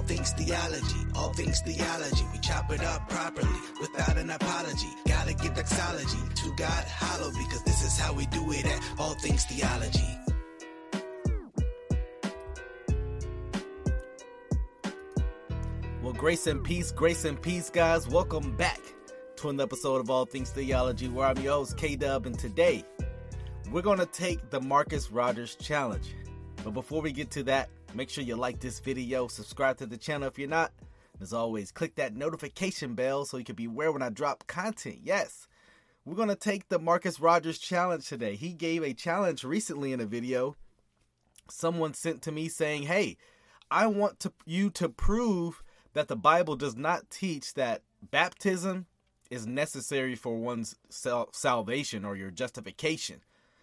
All things theology, all things theology. We chop it up properly without an apology. Gotta get doxology to God hollow because this is how we do it at All Things Theology. Well, grace and peace, grace and peace, guys. Welcome back to another episode of All Things Theology, where I'm your host, K Dub, and today we're going to take the Marcus Rogers Challenge. But before we get to that, make sure you like this video, subscribe to the channel if you're not. As always, click that notification bell so you can be aware when I drop content. Yes, we're going to take the Marcus Rogers Challenge today. He gave a challenge recently in a video. Someone sent to me saying, Hey, I want to, you to prove that the Bible does not teach that baptism is necessary for one's sal- salvation or your justification.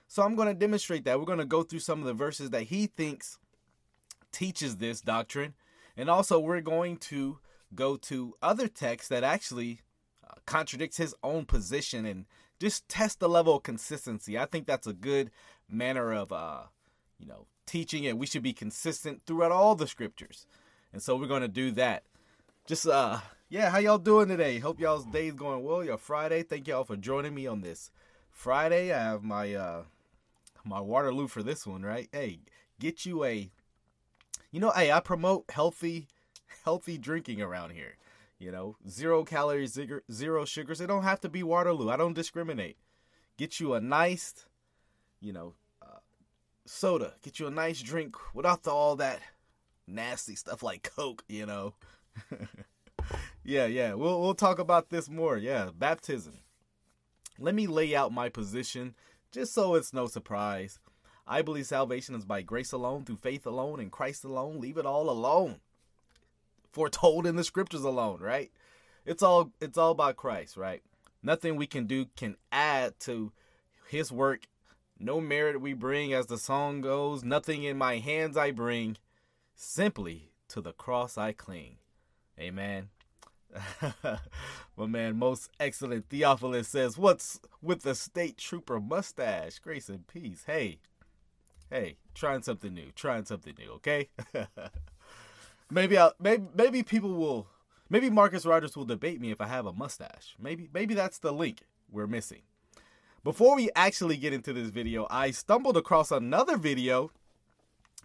So I'm going to demonstrate that. We're going to go through some of the verses that he thinks teaches this doctrine. And also we're going to go to other texts that actually uh, contradicts his own position and just test the level of consistency. I think that's a good manner of uh, you know, teaching it. We should be consistent throughout all the scriptures. And so we're going to do that. Just uh yeah, how y'all doing today? Hope y'all's day's going well. Your Friday. Thank y'all for joining me on this Friday. I have my uh my Waterloo for this one, right? Hey, get you a you know, hey, I promote healthy healthy drinking around here. You know, zero calories, zero sugars. It don't have to be Waterloo. I don't discriminate. Get you a nice, you know, uh, soda. Get you a nice drink without the, all that nasty stuff like Coke. You know. yeah, yeah. We'll we'll talk about this more. Yeah, baptism. Let me lay out my position just so it's no surprise. I believe salvation is by grace alone, through faith alone, in Christ alone. Leave it all alone. Foretold in the scriptures alone, right? It's all it's all about Christ, right? Nothing we can do can add to his work. No merit we bring as the song goes, nothing in my hands I bring, simply to the cross I cling. Amen. My man, most excellent Theophilus says, What's with the state trooper mustache? Grace and peace. Hey, hey, trying something new, trying something new, okay? maybe I'll maybe maybe people will maybe Marcus Rogers will debate me if I have a mustache. Maybe maybe that's the link we're missing. Before we actually get into this video, I stumbled across another video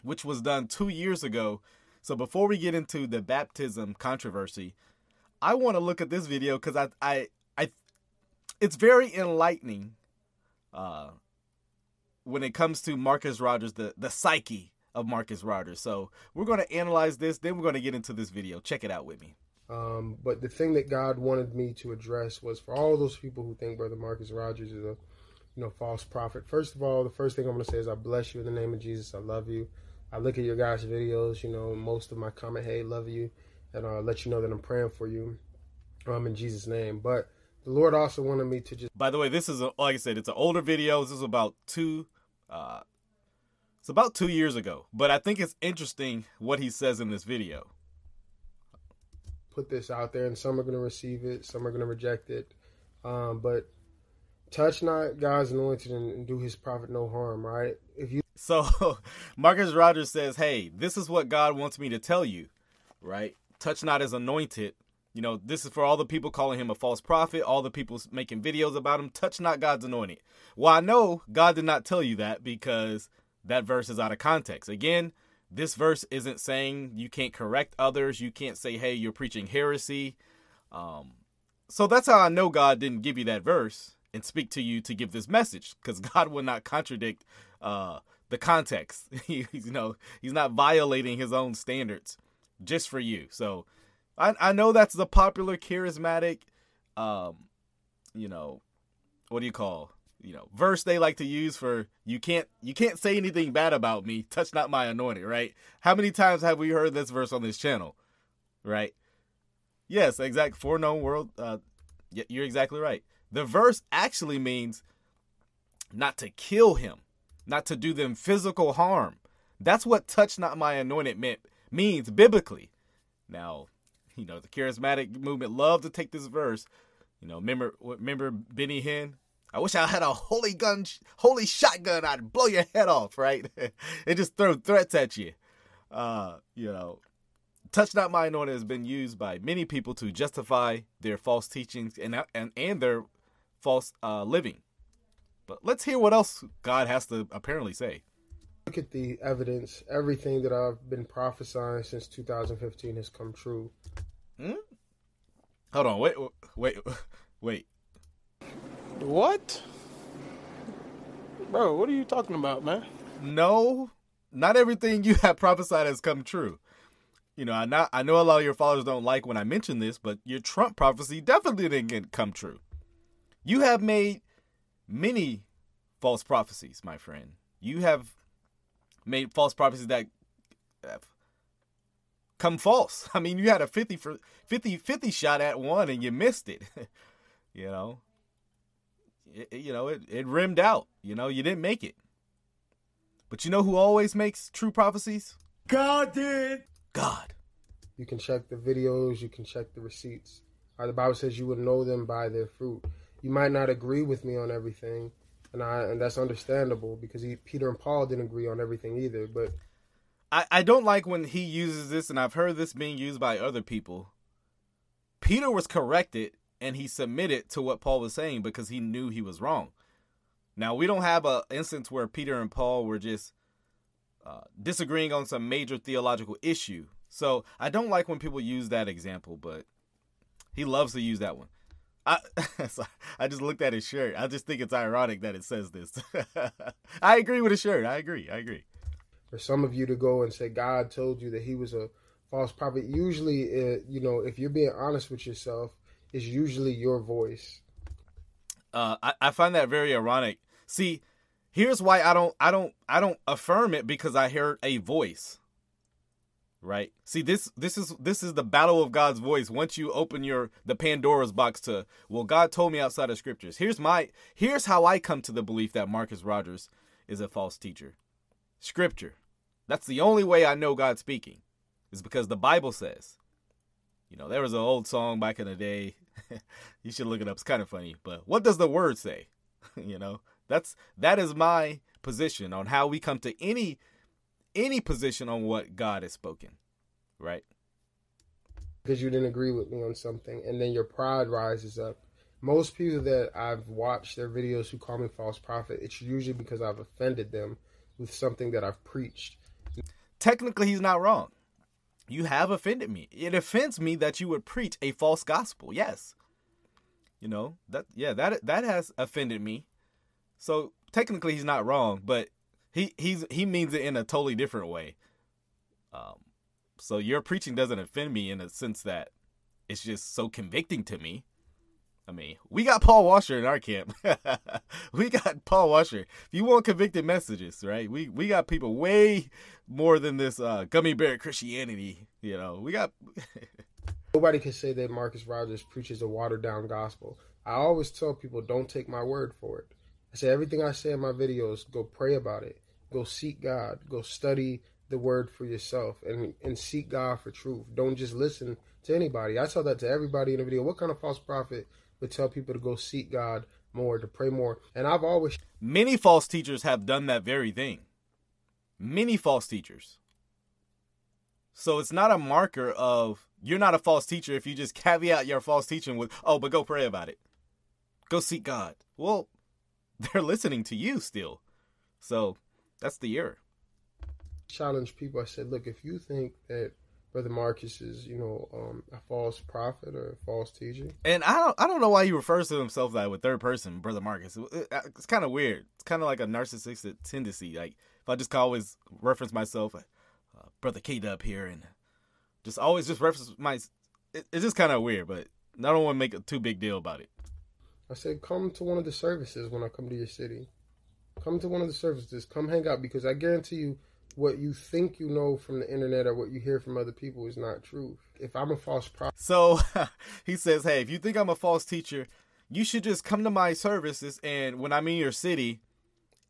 which was done two years ago so before we get into the baptism controversy, I want to look at this video because I, I, I, it's very enlightening. Uh, when it comes to Marcus Rogers, the the psyche of Marcus Rogers. So we're going to analyze this, then we're going to get into this video. Check it out with me. Um, but the thing that God wanted me to address was for all those people who think Brother Marcus Rogers is a, you know, false prophet. First of all, the first thing I'm going to say is I bless you in the name of Jesus. I love you. I look at your guys' videos, you know, most of my comment, hey, love you, and I'll let you know that I'm praying for you um, in Jesus' name. But the Lord also wanted me to just. By the way, this is, a, like I said, it's an older video. This is about two, uh, it's about two years ago. But I think it's interesting what he says in this video. Put this out there, and some are going to receive it, some are going to reject it. Um, but touch not God's anointed and do his prophet no harm, right? If you so Marcus Rogers says, "Hey, this is what God wants me to tell you, right? Touch not as anointed. You know, this is for all the people calling him a false prophet, all the people making videos about him. Touch not God's anointed. Well, I know God did not tell you that because that verse is out of context. Again, this verse isn't saying you can't correct others. You can't say, "Hey, you're preaching heresy." Um, so that's how I know God didn't give you that verse and speak to you to give this message because God will not contradict uh, the context. you know, he's not violating his own standards just for you. So I, I know that's the popular charismatic, um, you know, what do you call, you know, verse they like to use for you can't you can't say anything bad about me. Touch not my anointed, right? How many times have we heard this verse on this channel, right? Yes, exact foreknown world. Uh, you're exactly right. The verse actually means not to kill him not to do them physical harm. That's what touch not my anointed meant means biblically. Now, you know, the charismatic movement love to take this verse. You know, remember remember Benny Hinn? I wish I had a holy gun, holy shotgun. I'd blow your head off, right? and just throw threats at you. Uh, you know, touch not my anointing has been used by many people to justify their false teachings and and, and their false uh, living. But let's hear what else God has to apparently say. Look at the evidence. Everything that I've been prophesying since 2015 has come true. Hmm? Hold on, wait, wait, wait. What? Bro, what are you talking about, man? No, not everything you have prophesied has come true. You know, I not I know a lot of your followers don't like when I mention this, but your Trump prophecy definitely didn't come true. You have made many false prophecies, my friend. You have made false prophecies that come false. I mean, you had a 50 for 50 50 shot at one and you missed it. you know. It, you know, it, it rimmed out. You know, you didn't make it. But you know who always makes true prophecies? God did. God. You can check the videos, you can check the receipts. Uh, the Bible says you would know them by their fruit. You might not agree with me on everything, and I and that's understandable because he, Peter and Paul didn't agree on everything either. But I, I don't like when he uses this, and I've heard this being used by other people. Peter was corrected and he submitted to what Paul was saying because he knew he was wrong. Now we don't have a instance where Peter and Paul were just uh, disagreeing on some major theological issue. So I don't like when people use that example, but he loves to use that one. I I just looked at his shirt. I just think it's ironic that it says this. I agree with his shirt. I agree. I agree. For some of you to go and say God told you that he was a false prophet, usually, uh, you know, if you're being honest with yourself, it's usually your voice. Uh, I, I find that very ironic. See, here's why I don't I don't I don't affirm it because I heard a voice. Right? See this this is this is the battle of God's voice. Once you open your the Pandora's box to well God told me outside of scriptures. Here's my here's how I come to the belief that Marcus Rogers is a false teacher. Scripture. That's the only way I know God's speaking. Is because the Bible says. You know, there was an old song back in the day. you should look it up. It's kind of funny, but what does the word say? you know, that's that is my position on how we come to any any position on what God has spoken, right? Because you didn't agree with me on something, and then your pride rises up. Most people that I've watched their videos who call me false prophet, it's usually because I've offended them with something that I've preached. Technically, he's not wrong. You have offended me. It offends me that you would preach a false gospel. Yes. You know, that yeah, that that has offended me. So technically he's not wrong, but he he's he means it in a totally different way. Um so your preaching doesn't offend me in a sense that it's just so convicting to me. I mean, we got Paul Washer in our camp. we got Paul Washer. If you want convicted messages, right? We we got people way more than this uh, gummy bear Christianity. You know, we got. Nobody can say that Marcus Rogers preaches a watered down gospel. I always tell people, don't take my word for it. I say everything I say in my videos, go pray about it. Go seek God. Go study the word for yourself and and seek God for truth. Don't just listen to anybody. I tell that to everybody in the video. What kind of false prophet would tell people to go seek God more, to pray more? And I've always many false teachers have done that very thing. Many false teachers. So it's not a marker of you're not a false teacher if you just caveat your false teaching with, oh, but go pray about it. Go seek God. Well, they're listening to you still. So that's the error. Challenge people. I said, look, if you think that Brother Marcus is, you know, um, a false prophet or a false teacher. And I don't, I don't know why he refers to himself that with third person, Brother Marcus. It's kind of weird. It's kind of like a narcissistic tendency. Like if I just always reference myself, uh, Brother K Dub here, and just always just reference my. It, it's just kind of weird, but I don't want to make a too big deal about it. I said, come to one of the services when I come to your city. Come to one of the services. Come hang out because I guarantee you what you think you know from the internet or what you hear from other people is not true. If I'm a false prophet. So he says, hey, if you think I'm a false teacher, you should just come to my services and when I'm in your city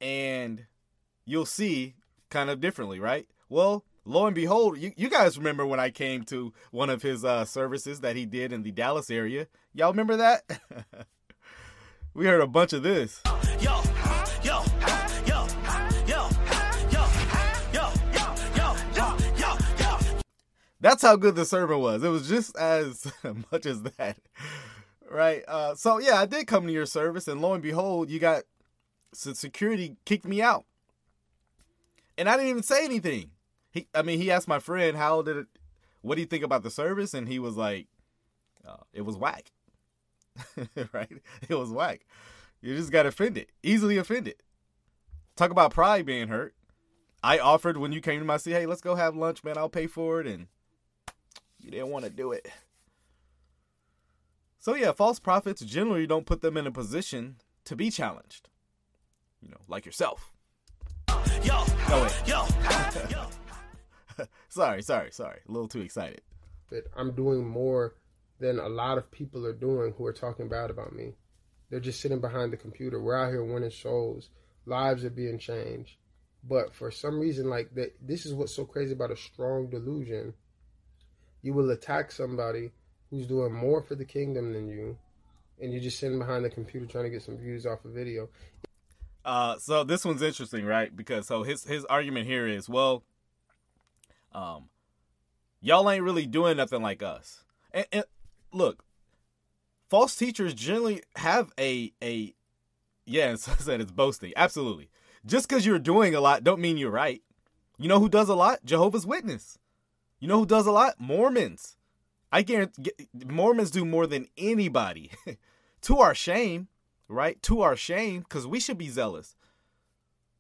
and you'll see kind of differently, right? Well, lo and behold, you, you guys remember when I came to one of his uh, services that he did in the Dallas area. Y'all remember that? we heard a bunch of this. Yo, yo, yo, That's how good the sermon was. It was just as much as that. Right? Uh, so, yeah, I did come to your service, and lo and behold, you got so security kicked me out. And I didn't even say anything. He, I mean, he asked my friend, how did it, what do you think about the service? And he was like, uh, it was whack. right? It was whack. You just got offended, easily offended. Talk about pride being hurt. I offered when you came to my seat, hey, let's go have lunch, man. I'll pay for it. And you didn't want to do it. So, yeah, false prophets generally don't put them in a position to be challenged. You know, like yourself. Yo, go yo, yo. sorry, sorry, sorry. A little too excited. But I'm doing more than a lot of people are doing who are talking bad about me. They're just sitting behind the computer. We're out here winning shows. Lives are being changed. But for some reason, like that, this is what's so crazy about a strong delusion. You will attack somebody who's doing more for the kingdom than you, and you're just sitting behind the computer trying to get some views off a video. Uh, so this one's interesting, right? Because so his his argument here is, well, um, y'all ain't really doing nothing like us. And, and look, false teachers generally have a a yeah, so I said it's boasting. Absolutely. Just because you're doing a lot don't mean you're right. You know who does a lot? Jehovah's Witness. You know who does a lot? Mormons. I guarantee Mormons do more than anybody. to our shame, right? To our shame, because we should be zealous,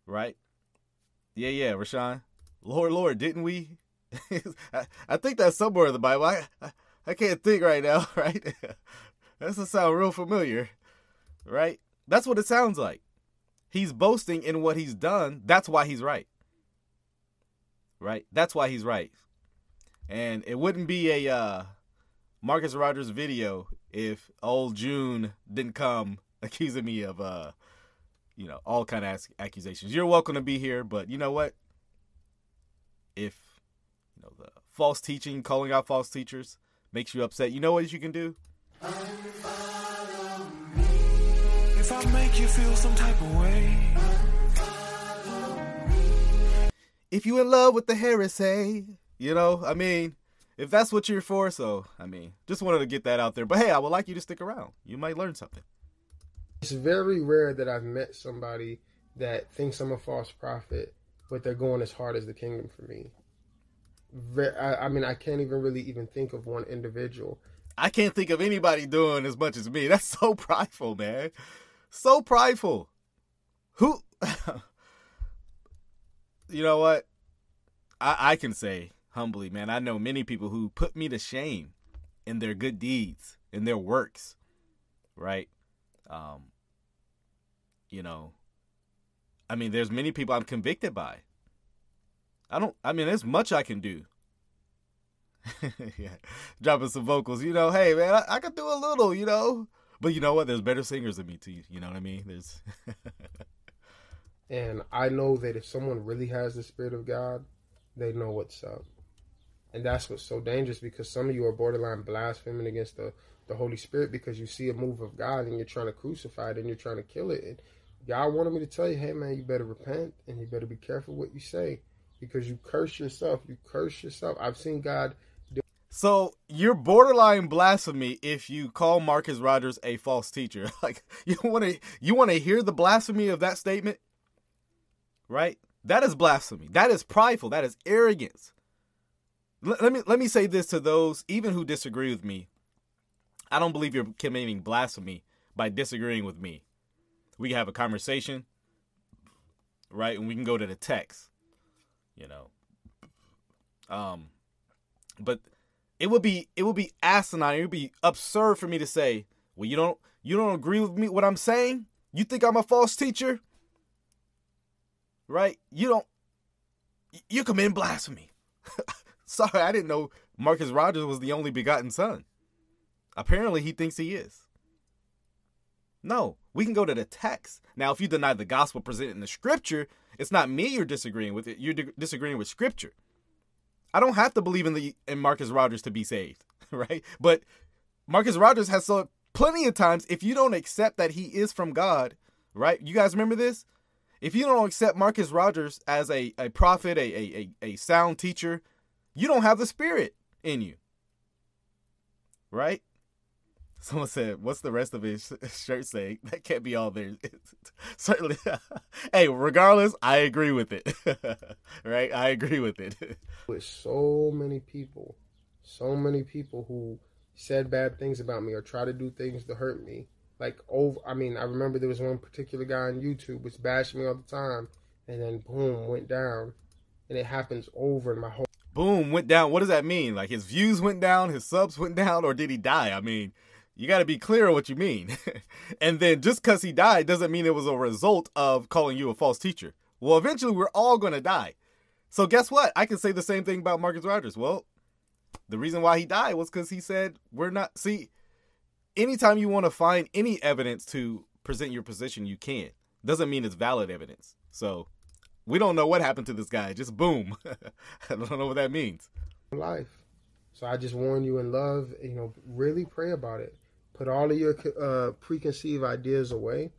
right? Yeah, yeah, Rashawn. Lord, Lord, didn't we? I, I, think that's somewhere in the Bible. I, I, I can't think right now, right? that doesn't sound real familiar, right? That's what it sounds like. He's boasting in what he's done. That's why he's right. Right? That's why he's right. And it wouldn't be a uh, Marcus Rogers video if old June didn't come accusing me of uh you know all kind of accusations. You're welcome to be here, but you know what? If you know the false teaching, calling out false teachers makes you upset, you know what you can do? If I make you feel some type of way. If you in love with the heresy, you know, I mean, if that's what you're for, so I mean, just wanted to get that out there. But hey, I would like you to stick around. You might learn something. It's very rare that I've met somebody that thinks I'm a false prophet, but they're going as hard as the kingdom for me. I, mean, I can't even really even think of one individual. I can't think of anybody doing as much as me. That's so prideful, man. So prideful. Who? you know what? I, I can say humbly, man, I know many people who put me to shame in their good deeds, in their works, right? Um, you know, I mean, there's many people I'm convicted by. I don't, I mean, there's much I can do. yeah, dropping some vocals, you know, hey, man, I, I can do a little, you know. But you know what? There's better singers than me too. You know what I mean? There's. and I know that if someone really has the spirit of God, they know what's up. And that's what's so dangerous because some of you are borderline blaspheming against the, the Holy Spirit because you see a move of God and you're trying to crucify it and you're trying to kill it. And God wanted me to tell you, hey man, you better repent and you better be careful what you say because you curse yourself. You curse yourself. I've seen God so you're borderline blasphemy if you call Marcus Rogers a false teacher. Like you want to you want to hear the blasphemy of that statement? Right? That is blasphemy. That is prideful. That is arrogance. L- let me let me say this to those even who disagree with me. I don't believe you're committing blasphemy by disagreeing with me. We can have a conversation, right? And we can go to the text, you know. Um, but it would be it would be asinine. It would be absurd for me to say, "Well, you don't you don't agree with me what I'm saying? You think I'm a false teacher?" Right? You don't you commit blasphemy. Sorry, I didn't know Marcus Rogers was the only begotten son. Apparently, he thinks he is. No, we can go to the text. Now, if you deny the gospel presented in the scripture, it's not me you're disagreeing with. It. You're disagreeing with scripture. I don't have to believe in the in Marcus Rogers to be saved, right? But Marcus Rogers has said plenty of times if you don't accept that he is from God, right? You guys remember this? If you don't accept Marcus Rogers as a, a prophet, a, a, a sound teacher, you don't have the spirit. in you. Right? Someone said, "What's the rest of his shirt saying?" That can't be all there. Certainly. hey, regardless, I agree with it. right? I agree with it. with so many people, so many people who said bad things about me or try to do things to hurt me. Like over, I mean, I remember there was one particular guy on YouTube was bashing me all the time, and then boom, went down, and it happens over in my whole. Boom, went down. What does that mean? Like his views went down, his subs went down, or did he die? I mean, you got to be clear on what you mean. and then just because he died doesn't mean it was a result of calling you a false teacher. Well, eventually we're all going to die. So guess what? I can say the same thing about Marcus Rogers. Well, the reason why he died was because he said, we're not. See, anytime you want to find any evidence to present your position, you can. Doesn't mean it's valid evidence. So we don't know what happened to this guy. Just boom. I don't know what that means. Life. So I just warn you in love, you know, really pray about it. Put all of your uh, preconceived ideas away.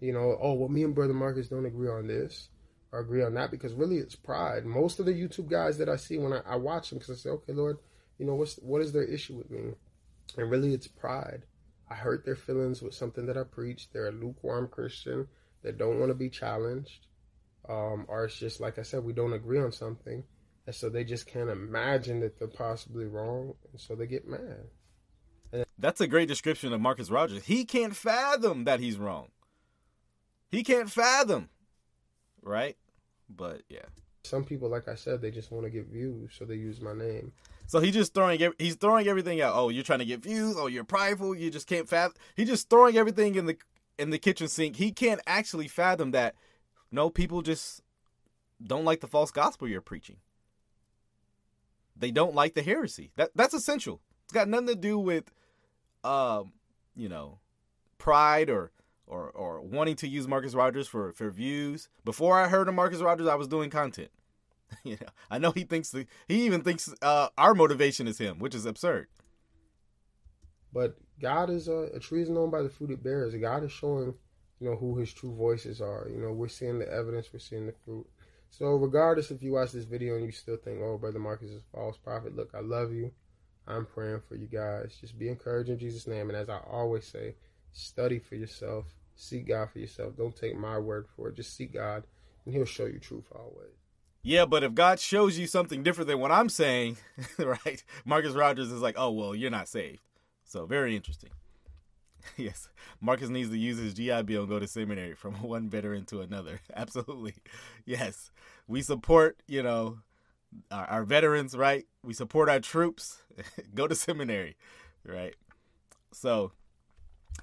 You know, oh, well, me and Brother Marcus don't agree on this or agree on that because really it's pride. Most of the YouTube guys that I see when I, I watch them because I say, okay, Lord, you know, what's what is their issue with me? And really it's pride. I hurt their feelings with something that I preach. They're a lukewarm Christian that don't want to be challenged. Um, or it's just like I said, we don't agree on something. And so they just can't imagine that they're possibly wrong. And so they get mad. That's a great description of Marcus Rogers. He can't fathom that he's wrong. He can't fathom. Right? But yeah. Some people, like I said, they just want to get views, so they use my name. So he's just throwing he's throwing everything out. Oh, you're trying to get views. Oh, you're prideful. You just can't fathom. He's just throwing everything in the in the kitchen sink. He can't actually fathom that. No, people just don't like the false gospel you're preaching. They don't like the heresy. That that's essential. It's got nothing to do with um, you know, pride or or or wanting to use Marcus Rogers for for views. Before I heard of Marcus Rogers, I was doing content. you know, I know he thinks the, he even thinks uh, our motivation is him, which is absurd. But God is a, a tree is known by the fruit it bears. God is showing, you know, who His true voices are. You know, we're seeing the evidence, we're seeing the fruit. So, regardless if you watch this video and you still think, "Oh, brother Marcus is a false prophet," look, I love you. I'm praying for you guys. Just be encouraged in Jesus' name. And as I always say, study for yourself. Seek God for yourself. Don't take my word for it. Just seek God, and He'll show you truth always. Yeah, but if God shows you something different than what I'm saying, right? Marcus Rogers is like, oh, well, you're not saved. So, very interesting. yes, Marcus needs to use his GI Bill and go to seminary from one veteran to another. Absolutely. Yes, we support, you know, our, our veterans, right? We support our troops. Go to seminary, right? So,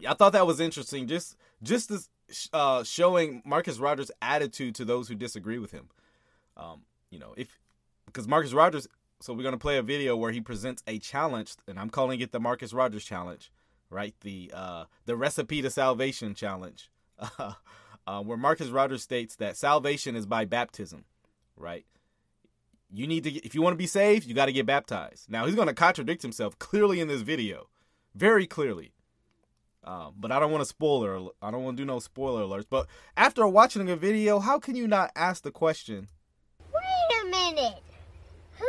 I thought that was interesting. Just just as uh, showing Marcus Rogers' attitude to those who disagree with him. Um, you know, if because Marcus Rogers. So we're gonna play a video where he presents a challenge, and I'm calling it the Marcus Rogers challenge, right? The uh, the recipe to salvation challenge, uh, where Marcus Rogers states that salvation is by baptism, right? You need to if you want to be saved you got to get baptized. Now he's going to contradict himself clearly in this video. Very clearly. Um, but i don't want to spoiler i don't want to do no spoiler alerts. But after watching a video how can you not ask the question? Wait a minute. Who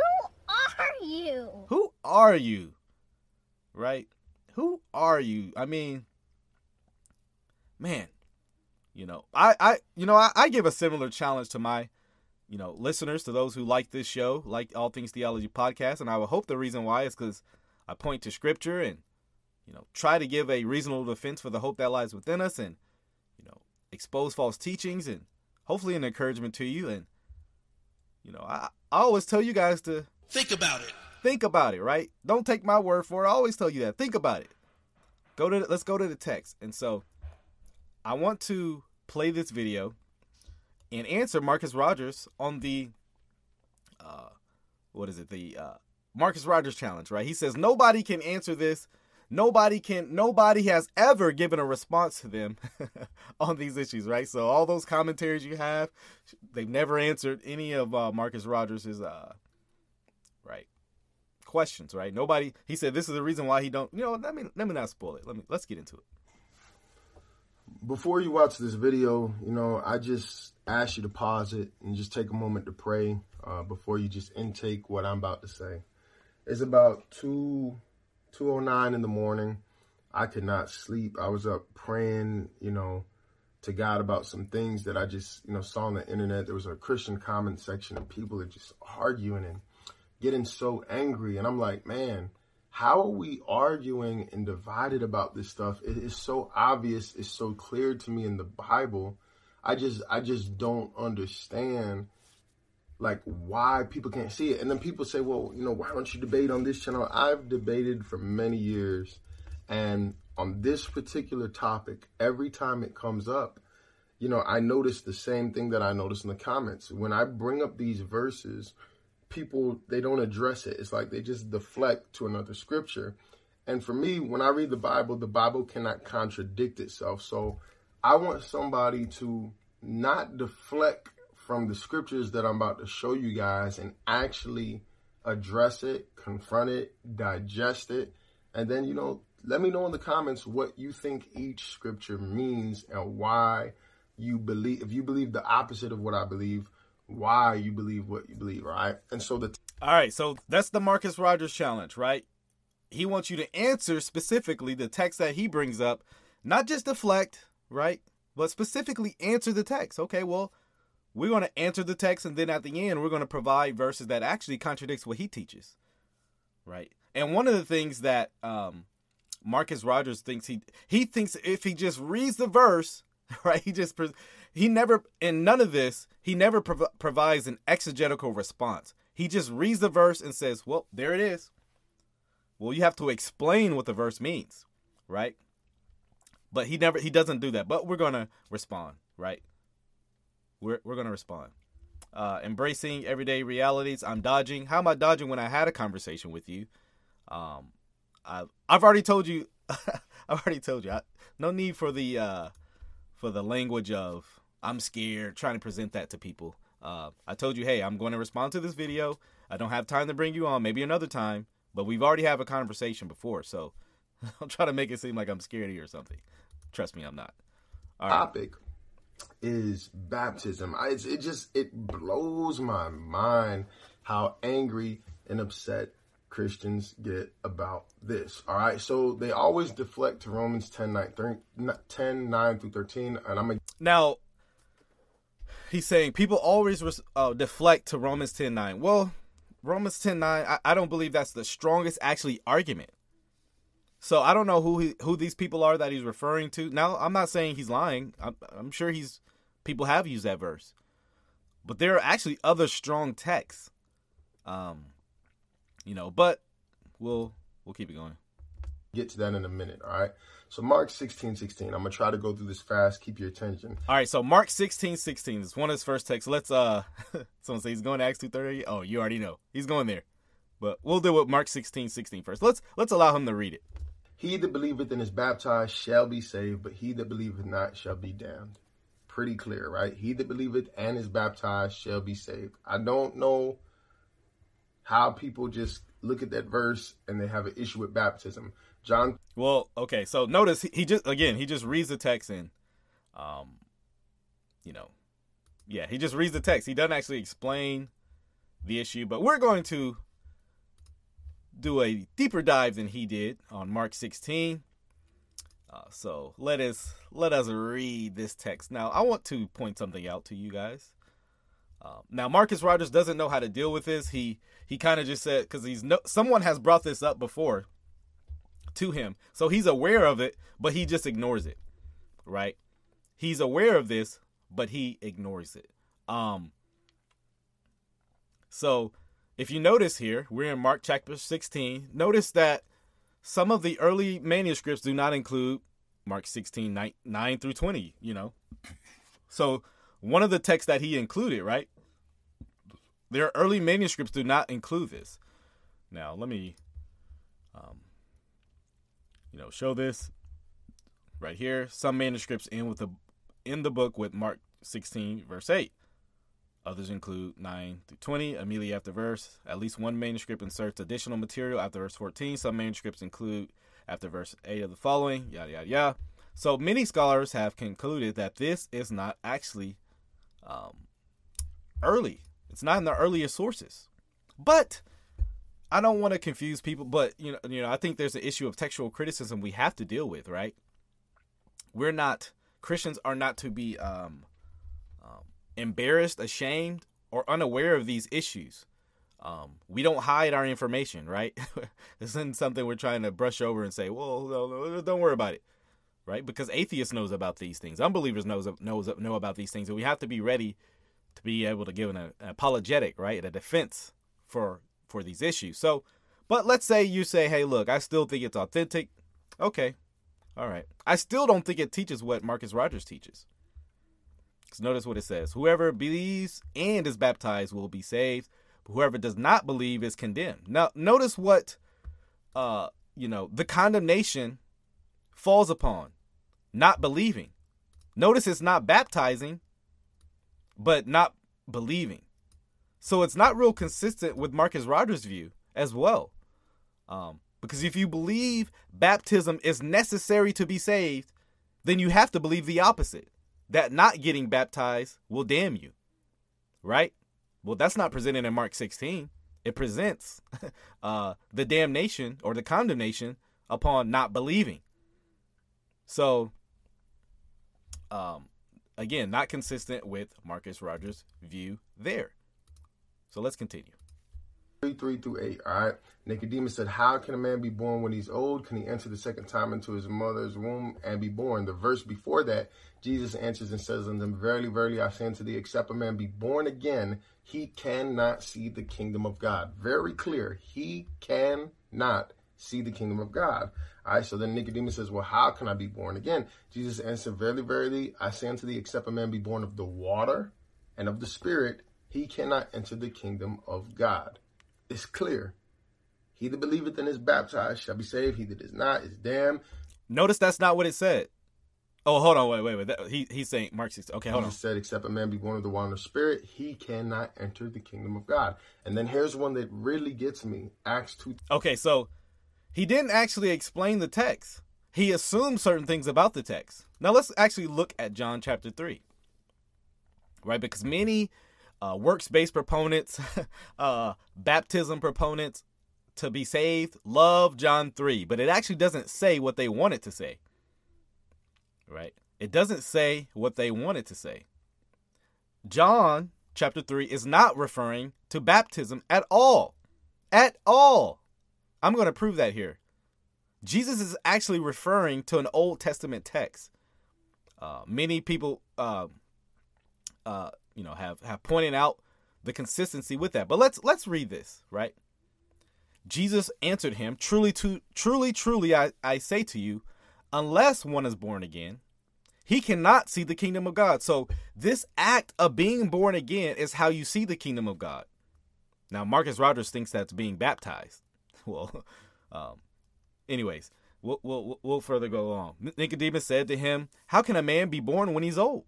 are you? Who are you? Right? Who are you? I mean man you know i i you know i, I give a similar challenge to my you know, listeners, to those who like this show, like All Things Theology podcast. And I would hope the reason why is because I point to scripture and, you know, try to give a reasonable defense for the hope that lies within us and, you know, expose false teachings and hopefully an encouragement to you. And, you know, I, I always tell you guys to think about it. Think about it, right? Don't take my word for it. I always tell you that. Think about it. Go to let's go to the text. And so I want to play this video and answer Marcus Rogers on the uh, what is it? The uh, Marcus Rogers challenge, right? He says nobody can answer this. Nobody can. Nobody has ever given a response to them on these issues, right? So all those commentaries you have, they've never answered any of uh, Marcus Rogers's uh, right questions, right? Nobody. He said this is the reason why he don't. You know, let me let me not spoil it. Let me let's get into it before you watch this video, you know, I just ask you to pause it and just take a moment to pray uh, before you just intake what I'm about to say. It's about two two oh nine in the morning. I could not sleep. I was up praying, you know, to God about some things that I just, you know, saw on the internet. There was a Christian comment section and people are just arguing and getting so angry. And I'm like, man, how are we arguing and divided about this stuff? It is so obvious. It's so clear to me in the Bible. I just, I just don't understand like why people can't see it. And then people say, well, you know, why don't you debate on this channel? I've debated for many years. And on this particular topic, every time it comes up, you know, I notice the same thing that I notice in the comments. When I bring up these verses, people they don't address it. It's like they just deflect to another scripture. And for me, when I read the Bible, the Bible cannot contradict itself. So I want somebody to not deflect from the scriptures that I'm about to show you guys and actually address it, confront it, digest it, and then, you know, let me know in the comments what you think each scripture means and why you believe, if you believe the opposite of what I believe, why you believe what you believe, right? And so the All right, so that's the Marcus Rogers challenge, right? He wants you to answer specifically the text that he brings up, not just deflect, right? But specifically answer the text. Okay, well, we're going to answer the text and then at the end we're going to provide verses that actually contradicts what he teaches. Right? And one of the things that um Marcus Rogers thinks he he thinks if he just reads the verse, right? He just he never in none of this he never prov- provides an exegetical response. He just reads the verse and says, "Well, there it is." Well, you have to explain what the verse means, right? But he never he doesn't do that. But we're to respond, right? We're we're to respond. Uh, embracing everyday realities. I'm dodging. How am I dodging when I had a conversation with you? Um, I've I've already told you. I've already told you. I, no need for the uh, for the language of I'm scared. Trying to present that to people. Uh, I told you, hey, I'm going to respond to this video. I don't have time to bring you on. Maybe another time. But we've already have a conversation before, so I'm trying to make it seem like I'm scared of you or something. Trust me, I'm not. All topic is baptism. I, it just it blows my mind how angry and upset Christians get about this. All right. So they always deflect to Romans 10 9, 30, 10, 9 through 13. And I'm a- now, he's saying people always uh, deflect to Romans 10 9. Well, Romans 10 9, I, I don't believe that's the strongest actually argument. So I don't know who he, who these people are that he's referring to. Now, I'm not saying he's lying. I'm, I'm sure he's people have used that verse. But there are actually other strong texts. Um, you know, but we'll we'll keep it going. Get to that in a minute, all right? So Mark 16, 16. I'm gonna try to go through this fast, keep your attention. All right, so Mark 16, 16 is one of his first texts. Let's uh someone say he's going to Acts 230. Oh, you already know. He's going there. But we'll do with Mark 16, 16 first. Let's let's allow him to read it. He that believeth and is baptized shall be saved, but he that believeth not shall be damned. Pretty clear, right? He that believeth and is baptized shall be saved. I don't know how people just look at that verse and they have an issue with baptism. John. Well, okay, so notice he, just again he just reads the text and, um, you know, yeah, he just reads the text. He doesn't actually explain the issue, but we're going to do a deeper dive than he did on Mark 16. Uh, so let us let us read this text. Now, I want to point something out to you guys. Um, now Marcus Rogers doesn't know how to deal with this. He he kind of just said because he's no someone has brought this up before to him, so he's aware of it, but he just ignores it. Right? He's aware of this, but he ignores it. Um. So if you notice here, we're in Mark chapter 16. Notice that some of the early manuscripts do not include Mark 16 9, 9 through 20. You know, so one of the texts that he included, right? Their early manuscripts do not include this. Now, let me, um, you know, show this right here. Some manuscripts end with the in the book with Mark 16 verse 8. Others include 9 through 20, immediately after verse. At least one manuscript inserts additional material after verse 14. Some manuscripts include after verse 8 of the following, yada, yada, yada. So many scholars have concluded that this is not actually um, early. It's not in the earliest sources. But I don't want to confuse people, but you know, you know, I think there's an issue of textual criticism we have to deal with, right? We're not Christians are not to be um, embarrassed, ashamed, or unaware of these issues. Um, we don't hide our information, right? this isn't something we're trying to brush over and say, "Well, don't worry about it," right? Because atheists knows about these things, unbelievers knows knows know about these things, and we have to be ready to be able to give an, an apologetic, right, a defense for for these issues. So, but let's say you say, "Hey, look, I still think it's authentic." Okay, all right. I still don't think it teaches what Marcus Rogers teaches. Because notice what it says: Whoever believes and is baptized will be saved whoever does not believe is condemned. Now, notice what, uh, you know, the condemnation falls upon not believing. Notice it's not baptizing, but not believing. So it's not real consistent with Marcus Rogers' view as well. Um, because if you believe baptism is necessary to be saved, then you have to believe the opposite that not getting baptized will damn you. Right? Well, that's not presented in Mark 16. It presents uh, the damnation or the condemnation upon not believing. So, um, again, not consistent with Marcus Rogers' view there. So let's continue. 3, 3 through 8. All right. Nicodemus said, How can a man be born when he's old? Can he enter the second time into his mother's womb and be born? The verse before that, Jesus answers and says unto them, Verily, verily, I say unto thee, except a man be born again, he cannot see the kingdom of God. Very clear. He cannot see the kingdom of God. All right, so then Nicodemus says, Well, how can I be born again? Jesus answered, Verily, verily, I say unto thee, except a man be born of the water and of the Spirit, he cannot enter the kingdom of God. It's clear. He that believeth and is baptized shall be saved. He that is not is damned. Notice that's not what it said. Oh, hold on, wait, wait, wait. That, he he's saying Mark six. Okay, hold Jesus on. said, "Except a man be born of the water and Spirit, he cannot enter the kingdom of God." And then here's one that really gets me: Acts two. Okay, so he didn't actually explain the text. He assumed certain things about the text. Now let's actually look at John chapter three, right? Because many uh, works-based proponents, uh, baptism proponents, to be saved love John three, but it actually doesn't say what they want it to say right? It doesn't say what they wanted to say. John chapter 3 is not referring to baptism at all. At all. I'm going to prove that here. Jesus is actually referring to an Old Testament text. Uh, many people, uh, uh, you know, have have pointed out the consistency with that. But let's let's read this, right? Jesus answered him, "Truly, to, truly, truly, I, I say to you, unless one is born again, he cannot see the kingdom of God. So, this act of being born again is how you see the kingdom of God. Now, Marcus Rogers thinks that's being baptized. Well, um, anyways, we'll, we'll, we'll further go on. Nicodemus said to him, How can a man be born when he's old?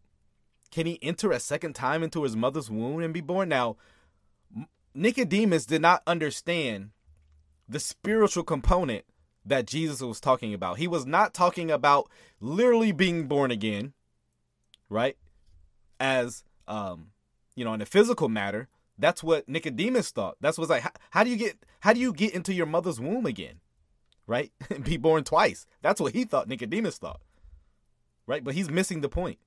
Can he enter a second time into his mother's womb and be born? Now, Nicodemus did not understand the spiritual component that Jesus was talking about. He was not talking about literally being born again, right? As um, you know, in a physical matter. That's what Nicodemus thought. That's what's like, how, how do you get how do you get into your mother's womb again? Right? Be born twice. That's what he thought Nicodemus thought. Right? But he's missing the point.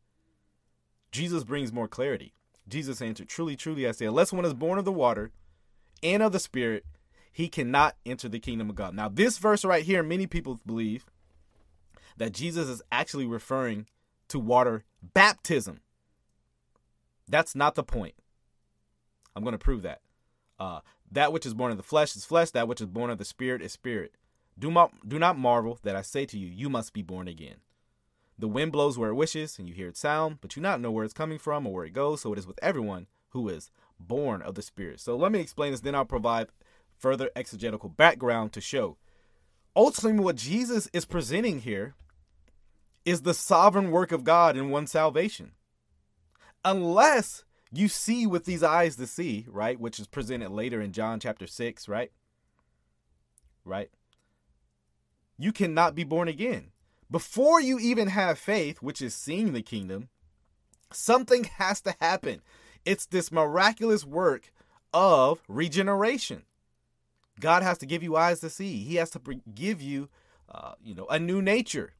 Jesus brings more clarity. Jesus answered, Truly, truly, I say, unless one is born of the water and of the Spirit, he cannot enter the kingdom of God. Now, this verse right here, many people believe that Jesus is actually referring to water baptism. That's not the point. I'm going to prove that. Uh, that which is born of the flesh is flesh, that which is born of the spirit is spirit. Do not, do not marvel that I say to you, you must be born again. The wind blows where it wishes, and you hear its sound, but you not know where it's coming from or where it goes. So it is with everyone who is born of the Spirit. So let me explain this, then I'll provide further exegetical background to show. Ultimately, what Jesus is presenting here is the sovereign work of God in one salvation. Unless you see with these eyes to see, right, which is presented later in John chapter 6, right? Right? You cannot be born again. Before you even have faith, which is seeing the kingdom, something has to happen. It's this miraculous work of regeneration God has to give you eyes to see. He has to give you, uh, you know, a new nature.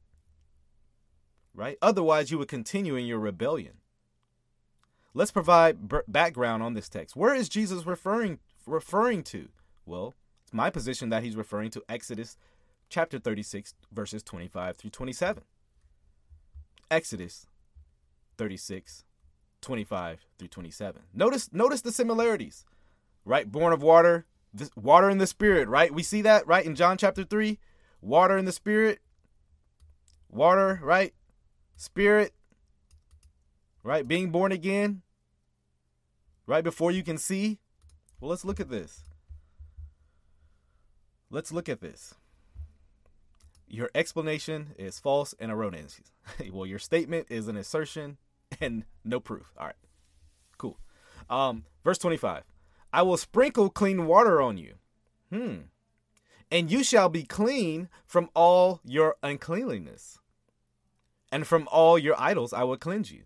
Right? Otherwise, you would continue in your rebellion. Let's provide b- background on this text. Where is Jesus referring referring to? Well, it's my position that he's referring to Exodus chapter 36 verses 25 through 27. Exodus 36 25 through 27. Notice notice the similarities. Right? Born of water, this, water in the spirit, right? We see that right in John chapter 3, water in the spirit. Water, right? Spirit, right? Being born again, right before you can see. Well, let's look at this. Let's look at this. Your explanation is false and erroneous. well, your statement is an assertion and no proof. All right. Cool. Um, verse 25. I will sprinkle clean water on you. Hmm. And you shall be clean from all your uncleanliness. And from all your idols I will cleanse you.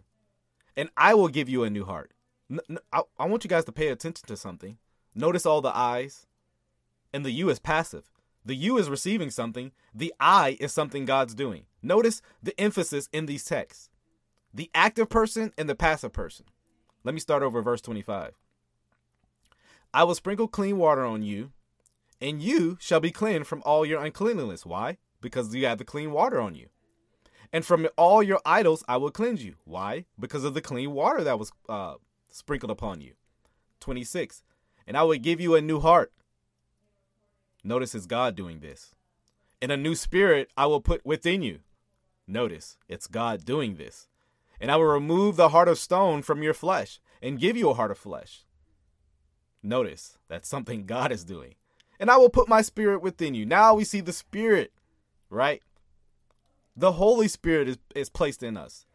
And I will give you a new heart I, I want you guys to pay attention to something. Notice all the I's, and the you is passive. The you is receiving something. The I is something God's doing. Notice the emphasis in these texts the active person and the passive person. Let me start over verse 25. I will sprinkle clean water on you, and you shall be clean from all your uncleanliness. Why? Because you have the clean water on you. And from all your idols I will cleanse you. Why? Because of the clean water that was uh, sprinkled upon you. 26. And I will give you a new heart. Notice it's God doing this. And a new spirit I will put within you. Notice it's God doing this. And I will remove the heart of stone from your flesh and give you a heart of flesh. Notice that's something God is doing. And I will put my spirit within you. Now we see the spirit, right? The Holy Spirit is, is placed in us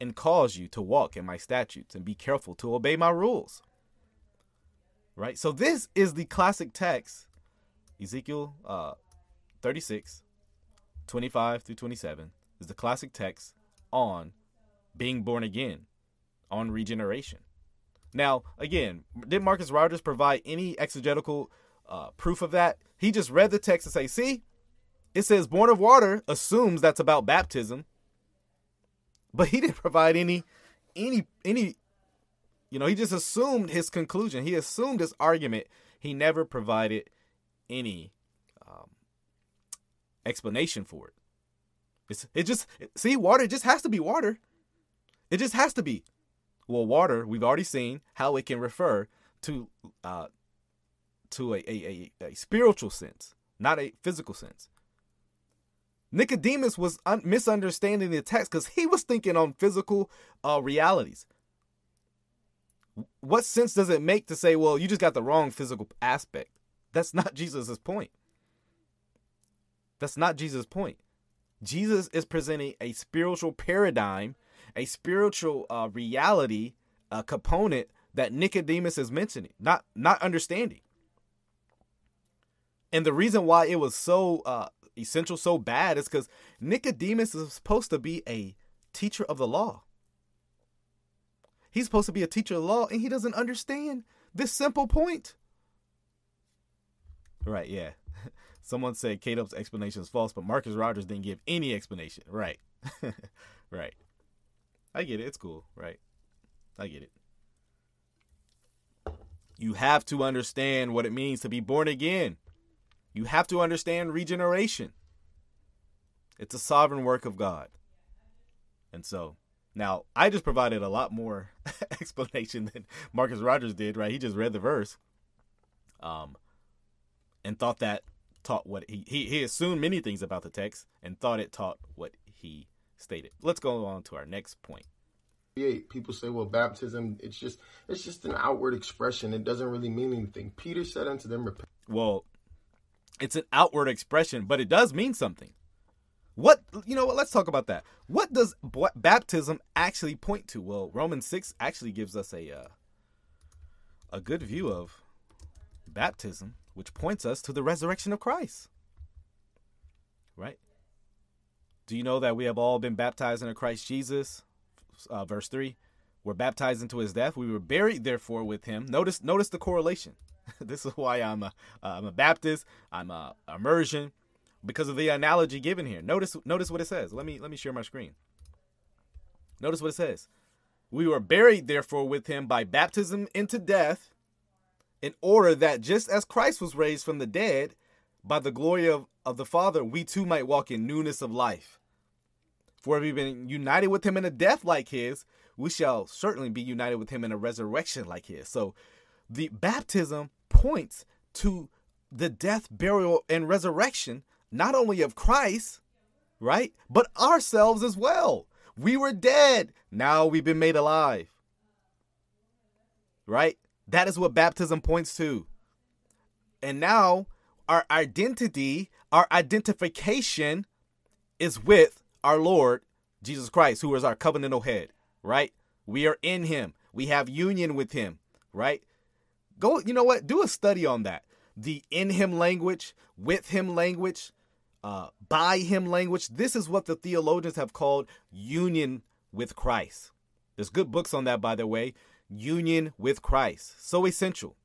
and cause you to walk in my statutes and be careful to obey my rules. Right? So this is the classic text, Ezekiel uh, 36, 25 through 27, is the classic text on being born again, on regeneration. Now, again, did Marcus Rogers provide any exegetical uh, proof of that? He just read the text and say, see, it says born of water assumes that's about baptism but he didn't provide any any any you know he just assumed his conclusion he assumed his argument he never provided any um, explanation for it it's it just see water It just has to be water it just has to be well water we've already seen how it can refer to uh to a, a, a, a spiritual sense not a physical sense Nicodemus was un- misunderstanding the text because he was thinking on physical uh, realities. What sense does it make to say, well, you just got the wrong physical aspect? That's not Jesus' point. That's not Jesus' point. Jesus is presenting a spiritual paradigm, a spiritual uh, reality, a component that Nicodemus is mentioning, not not understanding. And the reason why it was so uh, essential so bad is because Nicodemus is supposed to be a teacher of the law. He's supposed to be a teacher of the law, and he doesn't understand this simple point. Right, yeah. Someone said K-Dub's explanation is false, but Marcus Rogers didn't give any explanation. Right. right. I get it. It's cool. Right. I get it. You have to understand what it means to be born again. You have to understand regeneration. It's a sovereign work of God. And so, now I just provided a lot more explanation than Marcus Rogers did, right? He just read the verse um and thought that taught what he he, he assumed many things about the text and thought it taught what he stated. Let's go on to our next point. People say, well, baptism, it's just it's just an outward expression. It doesn't really mean anything. Peter said unto them, Repent. Well, it's an outward expression, but it does mean something. What you know what? Let's talk about that. What does baptism actually point to? Well, Romans six actually gives us a uh, a good view of baptism, which points us to the resurrection of Christ. Right? Do you know that we have all been baptized into Christ Jesus? Uh, verse three, we're baptized into His death. We were buried, therefore, with Him. Notice, notice the correlation. this is why I'm a I'm a Baptist. I'm a immersion because of the analogy given here. Notice notice what it says. Let me let me share my screen. Notice what it says. We were buried therefore with him by baptism into death in order that just as Christ was raised from the dead by the glory of, of the Father, we too might walk in newness of life. For if we've been united with him in a death like his, we shall certainly be united with him in a resurrection like his. So the baptism points to the death, burial, and resurrection, not only of Christ, right, but ourselves as well. We were dead. Now we've been made alive. Right? That is what baptism points to. And now our identity, our identification is with our Lord Jesus Christ, who is our covenantal head, right? We are in him. We have union with him, right? Go, you know what? Do a study on that. The in him language, with him language, uh, by him language. This is what the theologians have called union with Christ. There's good books on that, by the way. Union with Christ. So essential.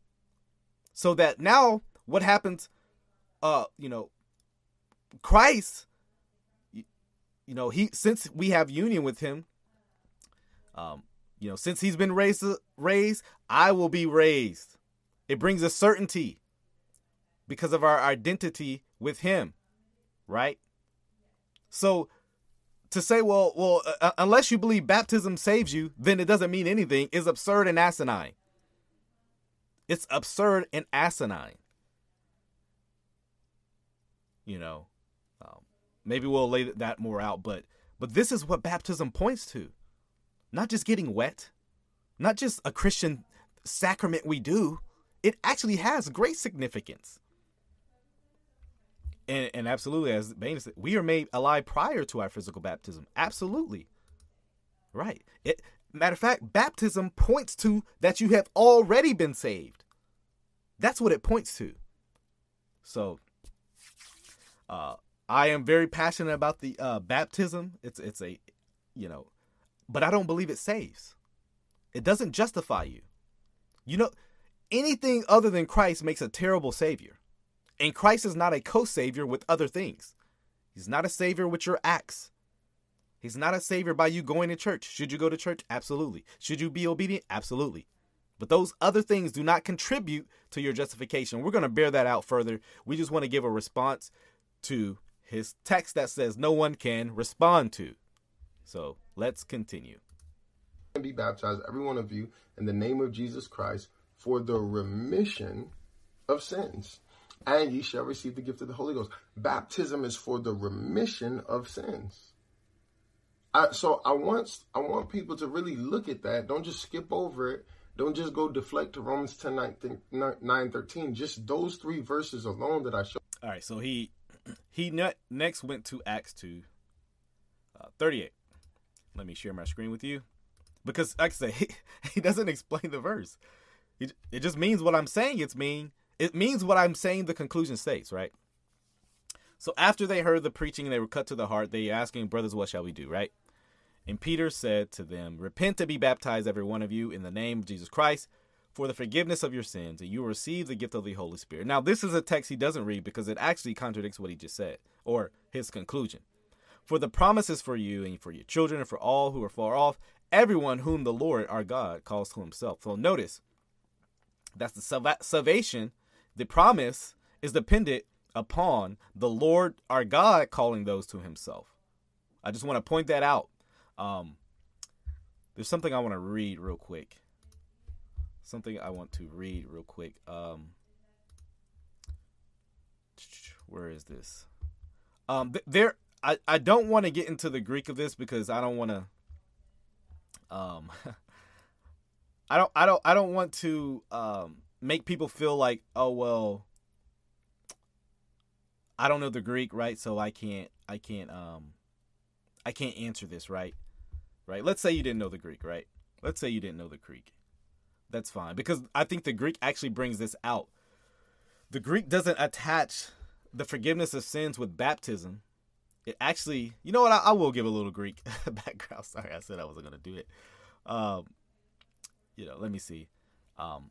So that now what happens, uh, you know, Christ, you, you know, he since we have union with him, um, you know, since he's been raised raised, I will be raised. It brings a certainty because of our identity with him right? So to say, well, well, uh, uh, unless you believe baptism saves you, then it doesn't mean anything is absurd and asinine. It's absurd and asinine. You know, um, maybe we'll lay that more out, but but this is what baptism points to, not just getting wet, not just a Christian sacrament we do. It actually has great significance and, and absolutely, as Bain said, we are made alive prior to our physical baptism. Absolutely. Right. It matter of fact, baptism points to that you have already been saved. That's what it points to. So uh I am very passionate about the uh baptism. It's it's a you know, but I don't believe it saves. It doesn't justify you. You know, anything other than Christ makes a terrible savior. And Christ is not a co savior with other things. He's not a savior with your acts. He's not a savior by you going to church. Should you go to church? Absolutely. Should you be obedient? Absolutely. But those other things do not contribute to your justification. We're going to bear that out further. We just want to give a response to his text that says no one can respond to. So let's continue. Be baptized, every one of you, in the name of Jesus Christ for the remission of sins and ye shall receive the gift of the Holy Ghost. Baptism is for the remission of sins. I, so I want I want people to really look at that. Don't just skip over it. Don't just go deflect to Romans 10, 9, 9 13. Just those three verses alone that I showed. All right, so he he ne- next went to Acts 2, uh, 38. Let me share my screen with you. Because, like I say, he, he doesn't explain the verse. It just means what I'm saying it's mean it means what I'm saying the conclusion states, right? So after they heard the preaching and they were cut to the heart, they asking, Brothers, what shall we do, right? And Peter said to them, Repent and be baptized, every one of you, in the name of Jesus Christ, for the forgiveness of your sins, and you will receive the gift of the Holy Spirit. Now, this is a text he doesn't read because it actually contradicts what he just said, or his conclusion. For the promises for you and for your children and for all who are far off, everyone whom the Lord our God calls to himself. So notice, that's the salvation the promise is dependent upon the Lord our God calling those to himself. I just want to point that out. Um, there's something I want to read real quick. Something I want to read real quick. Um, where is this? Um, there. I, I don't want to get into the Greek of this because I don't want to. Um, I don't I don't I don't want to um make people feel like, oh well, I don't know the Greek, right? So I can't I can't um I can't answer this, right? Right? Let's say you didn't know the Greek, right? Let's say you didn't know the Greek. That's fine because I think the Greek actually brings this out. The Greek doesn't attach the forgiveness of sins with baptism. It actually, you know what? I, I will give a little Greek background. Sorry, I said I wasn't to do it. Um, you know, let me see. Um,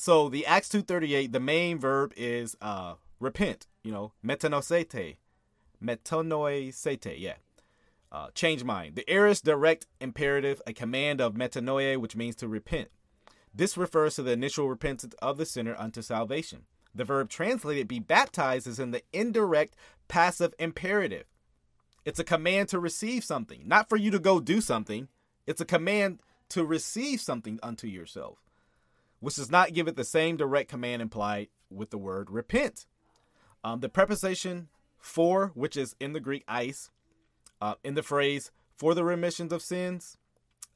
so the Acts 238, the main verb is uh repent, you know, metanosete. Metanoisete, yeah. Uh, change mind. The aorist direct imperative, a command of metanoia, which means to repent. This refers to the initial repentance of the sinner unto salvation. The verb translated be baptized is in the indirect passive imperative. It's a command to receive something, not for you to go do something. It's a command to receive something unto yourself, which does not give it the same direct command implied with the word repent. Um, the preposition for, which is in the Greek eis, uh, in the phrase for the remissions of sins,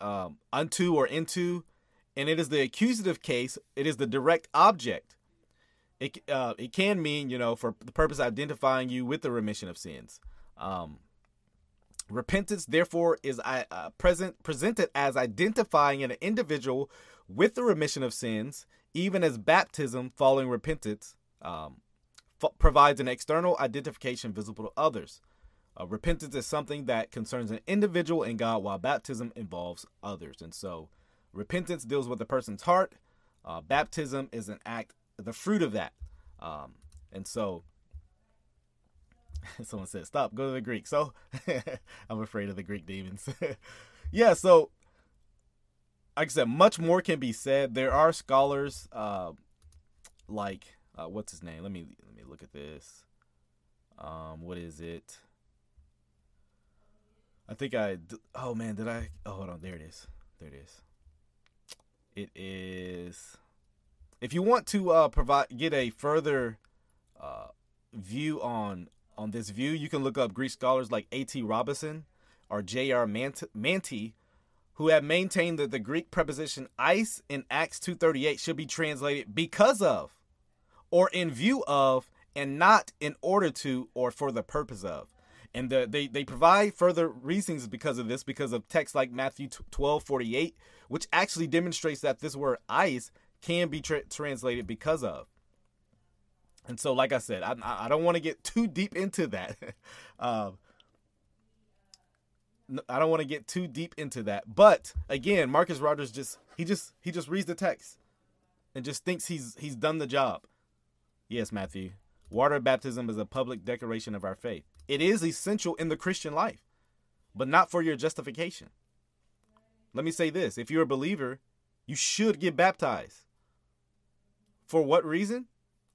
um, unto or into, and it is the accusative case, it is the direct object. It, uh, it can mean, you know, for the purpose of identifying you with the remission of sins. Um, repentance, therefore, is uh, present presented as identifying an individual with the remission of sins, even as baptism following repentance um, f- provides an external identification visible to others. Uh, repentance is something that concerns an individual and God, while baptism involves others. And so, repentance deals with the person's heart. Uh, baptism is an act, the fruit of that. Um, and so, someone said, "Stop, go to the Greek." So, I'm afraid of the Greek demons. yeah. So, like I said, much more can be said. There are scholars, uh, like uh, what's his name? Let me let me look at this. Um, what is it? I think I. Oh man, did I? Oh, hold on. There it is. There it is. It is. If you want to uh, provide get a further uh, view on on this view, you can look up Greek scholars like A.T. Robertson or J.R. Mantey, who have maintained that the Greek preposition eis in Acts 2:38 should be translated because of, or in view of, and not in order to or for the purpose of. And the, they they provide further reasons because of this because of texts like Matthew 12 48 which actually demonstrates that this word eis can be tra- translated because of. And so like I said I I don't want to get too deep into that. Um, I don't want to get too deep into that but again Marcus Rogers just he just he just reads the text and just thinks he's he's done the job yes Matthew water baptism is a public declaration of our faith it is essential in the Christian life, but not for your justification. Let me say this if you're a believer, you should get baptized. For what reason?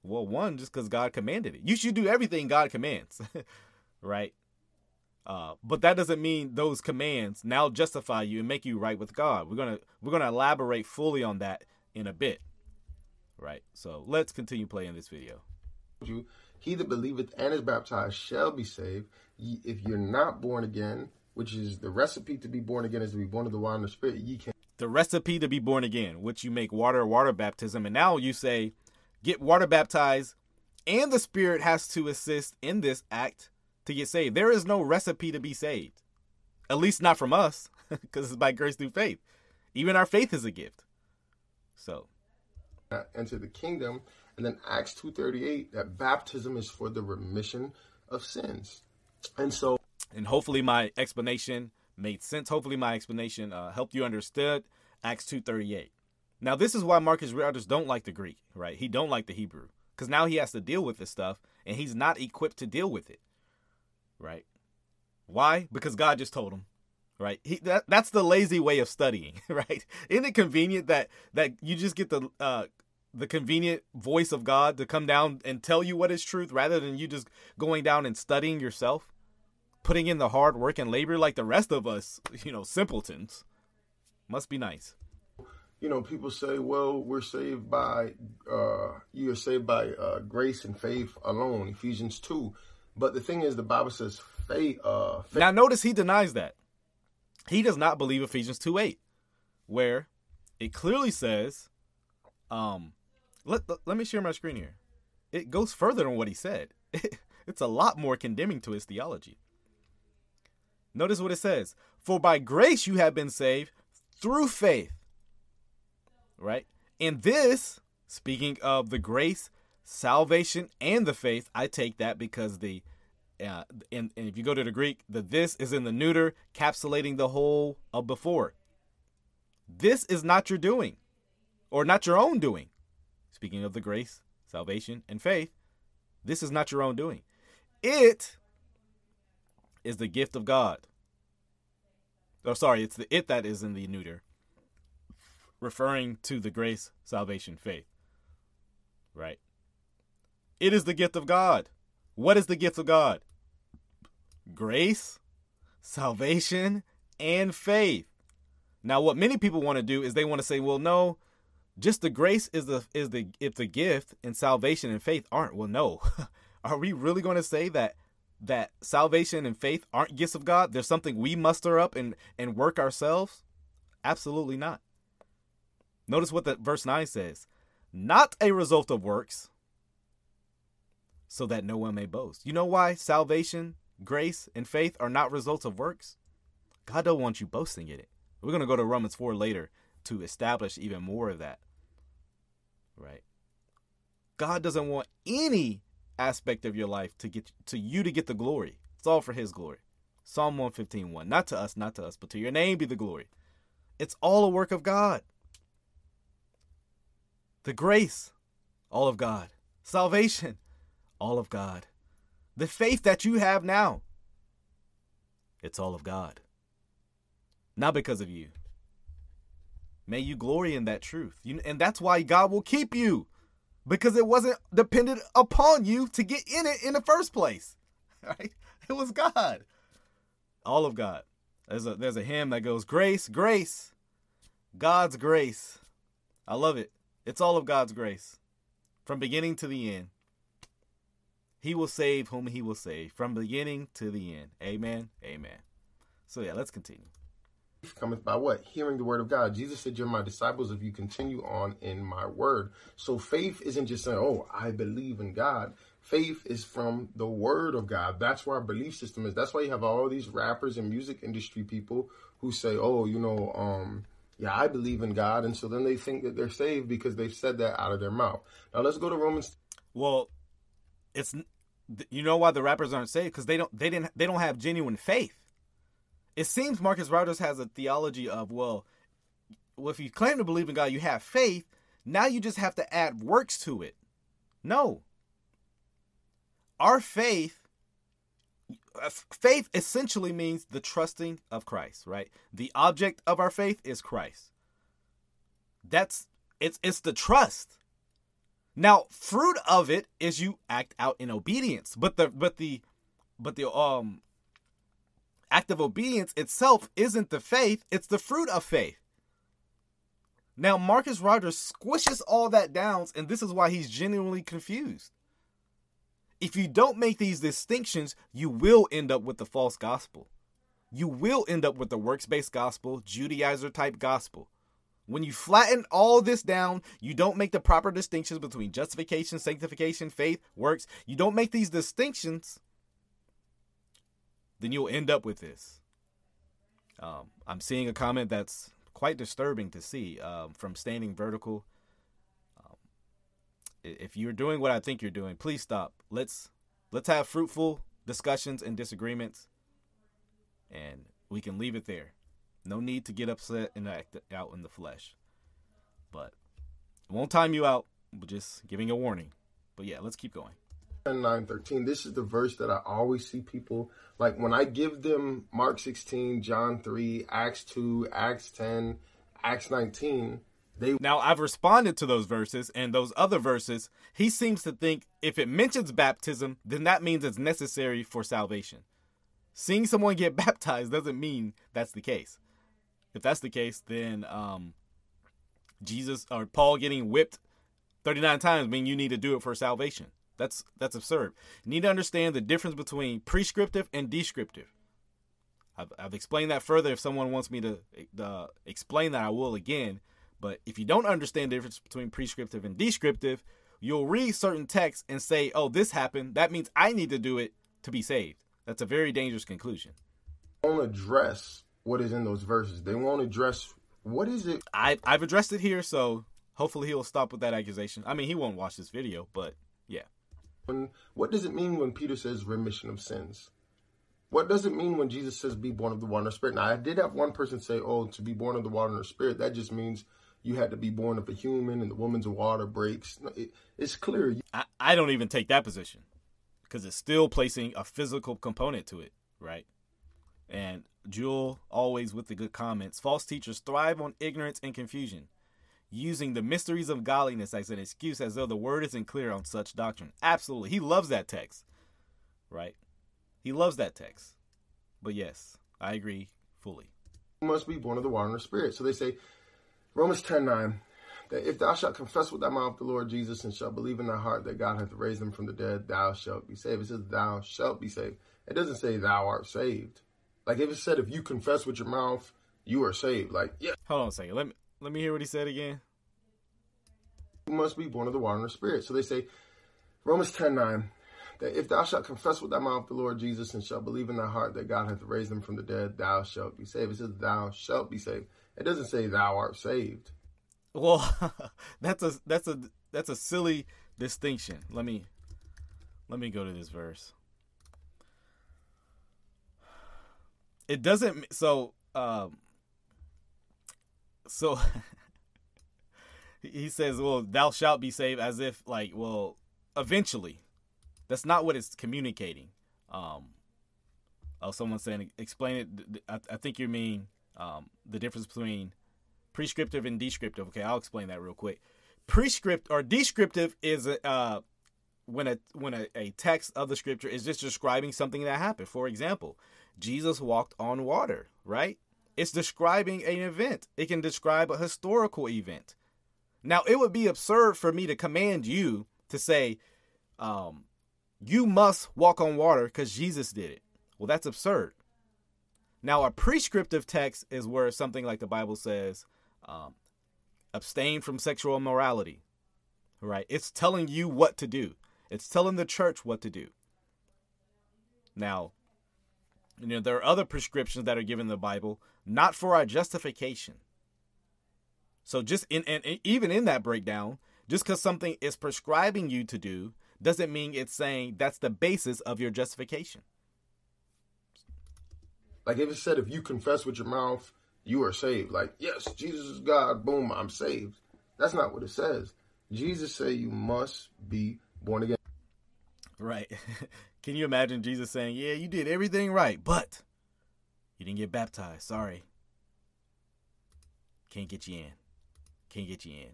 Well, one, just because God commanded it. You should do everything God commands, right? Uh, but that doesn't mean those commands now justify you and make you right with God. We're gonna we're gonna elaborate fully on that in a bit, right? So let's continue playing this video. You he that believeth and is baptized shall be saved. If you're not born again, which is the recipe to be born again is to be born of the water and the spirit, ye can. The recipe to be born again, which you make water, water baptism. And now you say, get water baptized, and the spirit has to assist in this act to get saved. There is no recipe to be saved, at least not from us, because it's by grace through faith. Even our faith is a gift. So, enter the kingdom and then Acts 2:38 that baptism is for the remission of sins. And so and hopefully my explanation made sense. Hopefully my explanation uh, helped you understood Acts 2:38. Now this is why Marcus Rogers don't like the Greek, right? He don't like the Hebrew cuz now he has to deal with this stuff and he's not equipped to deal with it. Right? Why? Because God just told him right? He, that that's the lazy way of studying, right? Isn't it convenient that that you just get the uh, the convenient voice of God to come down and tell you what is truth rather than you just going down and studying yourself, putting in the hard work and labor like the rest of us, you know, simpletons. Must be nice. You know, people say, well, we're saved by, uh, you are saved by uh, grace and faith alone, Ephesians 2. But the thing is, the Bible says faith. Uh, faith. Now, notice he denies that. He does not believe Ephesians 2 8, where it clearly says, um, let, let, let me share my screen here. It goes further than what he said. it's a lot more condemning to his theology. Notice what it says For by grace you have been saved through faith. Right? And this, speaking of the grace, salvation, and the faith, I take that because the uh, and, and if you go to the Greek, the this is in the neuter, capsulating the whole of before. This is not your doing, or not your own doing. speaking of the grace, salvation, and faith, this is not your own doing. It is the gift of God. Oh, sorry, it's the it that is in the neuter, referring to the grace, salvation, faith. Right? It is the gift of God. What is the gift of God? Grace, salvation, and faith. Now, what many people want to do is they want to say, well, no, just the grace is the is the if the gift and salvation and faith aren't. Well, no. Are we really going to say that that salvation and faith aren't gifts of God? There's something we muster up and and work ourselves? Absolutely not. Notice what the verse 9 says. Not a result of works, so that no one may boast. You know why salvation, grace, and faith are not results of works? God don't want you boasting in it. We're going to go to Romans 4 later to establish even more of that. Right? God doesn't want any aspect of your life to get to you to get the glory. It's all for his glory. Psalm 115 1. Not to us, not to us, but to your name be the glory. It's all a work of God. The grace, all of God. Salvation, all of God. The faith that you have now, it's all of God. Not because of you. May you glory in that truth. You, and that's why God will keep you because it wasn't dependent upon you to get in it in the first place. Right? It was God. All of God. There's a there's a hymn that goes grace, grace. God's grace. I love it. It's all of God's grace. From beginning to the end. He will save whom he will save from beginning to the end. Amen. Amen. So yeah, let's continue cometh by what? Hearing the word of God. Jesus said, You're my disciples if you continue on in my word. So faith isn't just saying, Oh, I believe in God. Faith is from the word of God. That's where our belief system is. That's why you have all these rappers and music industry people who say, Oh, you know, um, yeah, I believe in God. And so then they think that they're saved because they've said that out of their mouth. Now let's go to Romans. Well, it's you know why the rappers aren't saved because they don't they didn't they don't have genuine faith it seems Marcus Rogers has a theology of, well, well, if you claim to believe in God, you have faith. Now you just have to add works to it. No. Our faith, uh, faith essentially means the trusting of Christ, right? The object of our faith is Christ. That's it's it's the trust. Now, fruit of it is you act out in obedience, but the but the but the um act of obedience itself isn't the faith, it's the fruit of faith. Now, Marcus Rogers squishes all that down, and this is why he's genuinely confused. If you don't make these distinctions, you will end up with the false gospel. You will end up with the works based gospel, Judaizer type gospel. When you flatten all this down, you don't make the proper distinctions between justification, sanctification, faith, works. You don't make these distinctions then you'll end up with this. Um, I'm seeing a comment that's quite disturbing to see um, from Standing Vertical. Um, if you're doing what I think you're doing, please stop. Let's let's have fruitful discussions and disagreements, and we can leave it there. No need to get upset and act out in the flesh. But it won't time you out. But just giving a warning. But yeah, let's keep going. 9 13 this is the verse that i always see people like when i give them mark 16 john 3 acts 2 acts 10 acts 19 they now i've responded to those verses and those other verses he seems to think if it mentions baptism then that means it's necessary for salvation seeing someone get baptized doesn't mean that's the case if that's the case then um jesus or paul getting whipped 39 times mean you need to do it for salvation that's that's absurd. You need to understand the difference between prescriptive and descriptive. I've, I've explained that further. If someone wants me to uh, explain that, I will again. But if you don't understand the difference between prescriptive and descriptive, you'll read certain texts and say, "Oh, this happened. That means I need to do it to be saved." That's a very dangerous conclusion. Won't address what is in those verses. They won't address what is it. I I've addressed it here, so hopefully he'll stop with that accusation. I mean, he won't watch this video, but yeah. When, what does it mean when Peter says remission of sins? What does it mean when Jesus says be born of the water and the spirit? Now, I did have one person say, oh, to be born of the water and the spirit, that just means you had to be born of a human and the woman's water breaks. It, it's clear. I, I don't even take that position because it's still placing a physical component to it, right? And Jewel, always with the good comments. False teachers thrive on ignorance and confusion, using the mysteries of godliness as an excuse as though the word isn't clear on such doctrine. Absolutely. He loves that text, right? He loves that text. But yes, I agree fully. Must be born of the water and the spirit. So they say, Romans 10 9, that if thou shalt confess with thy mouth the Lord Jesus and shalt believe in thy heart that God hath raised him from the dead, thou shalt be saved. It says, thou shalt be saved. It doesn't say thou art saved. Like if it said, if you confess with your mouth, you are saved. Like, yeah. Hold on a second. Let me let me hear what he said again. You must be born of the water and the spirit. So they say, Romans 10 9, that if thou shalt confess with thy mouth the Lord Jesus and shalt believe in thy heart that God hath raised him from the dead, thou shalt be saved. It says, thou shalt be saved. It doesn't say thou art saved. Well, that's a that's a that's a silly distinction. Let me let me go to this verse. It doesn't so um so he says, "Well, thou shalt be saved," as if like, well, eventually. That's not what it's communicating. Um, oh, someone's saying, explain it. I, I think you mean um, the difference between prescriptive and descriptive. Okay, I'll explain that real quick. Prescript or descriptive is uh, when a when a, a text of the scripture is just describing something that happened. For example, Jesus walked on water, right? It's describing an event. It can describe a historical event. Now, it would be absurd for me to command you to say, um, you must walk on water because Jesus did it. Well, that's absurd. Now, a prescriptive text is where something like the Bible says, um, abstain from sexual immorality, right? It's telling you what to do, it's telling the church what to do. Now, you know, there are other prescriptions that are given in the Bible, not for our justification. So, just in, and even in that breakdown, just because something is prescribing you to do doesn't mean it's saying that's the basis of your justification. Like if it said, if you confess with your mouth, you are saved. Like, yes, Jesus is God, boom, I'm saved. That's not what it says. Jesus said you must be born again. Right. Can you imagine Jesus saying, Yeah, you did everything right, but you didn't get baptized. Sorry. Can't get you in. Can't get you in.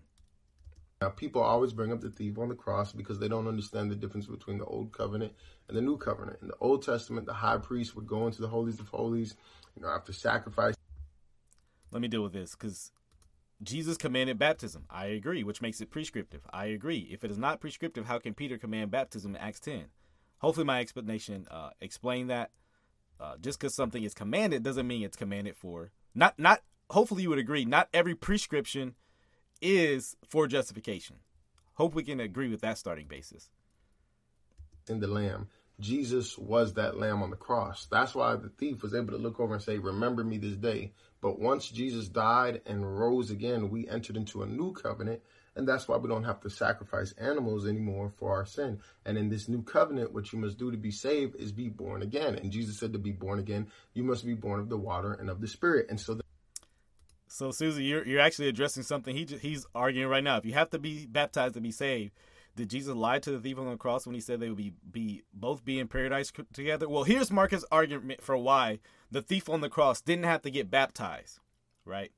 Now, people always bring up the thief on the cross because they don't understand the difference between the old covenant and the new covenant. In the Old Testament, the high priest would go into the holies of holies, you know, after sacrifice. Let me deal with this because Jesus commanded baptism. I agree, which makes it prescriptive. I agree. If it is not prescriptive, how can Peter command baptism in Acts 10? Hopefully, my explanation uh, explained that. Uh, just because something is commanded doesn't mean it's commanded for. Not, not. Hopefully, you would agree. Not every prescription is for justification. Hope we can agree with that starting basis. In the lamb, Jesus was that lamb on the cross. That's why the thief was able to look over and say, Remember me this day. But once Jesus died and rose again, we entered into a new covenant. And that's why we don't have to sacrifice animals anymore for our sin. And in this new covenant, what you must do to be saved is be born again. And Jesus said to be born again, you must be born of the water and of the spirit. And so so Susie, you're you're actually addressing something he he's arguing right now. If you have to be baptized to be saved, did Jesus lie to the thief on the cross when he said they would be be both be in paradise together? Well, here's Marcus' argument for why the thief on the cross didn't have to get baptized, right?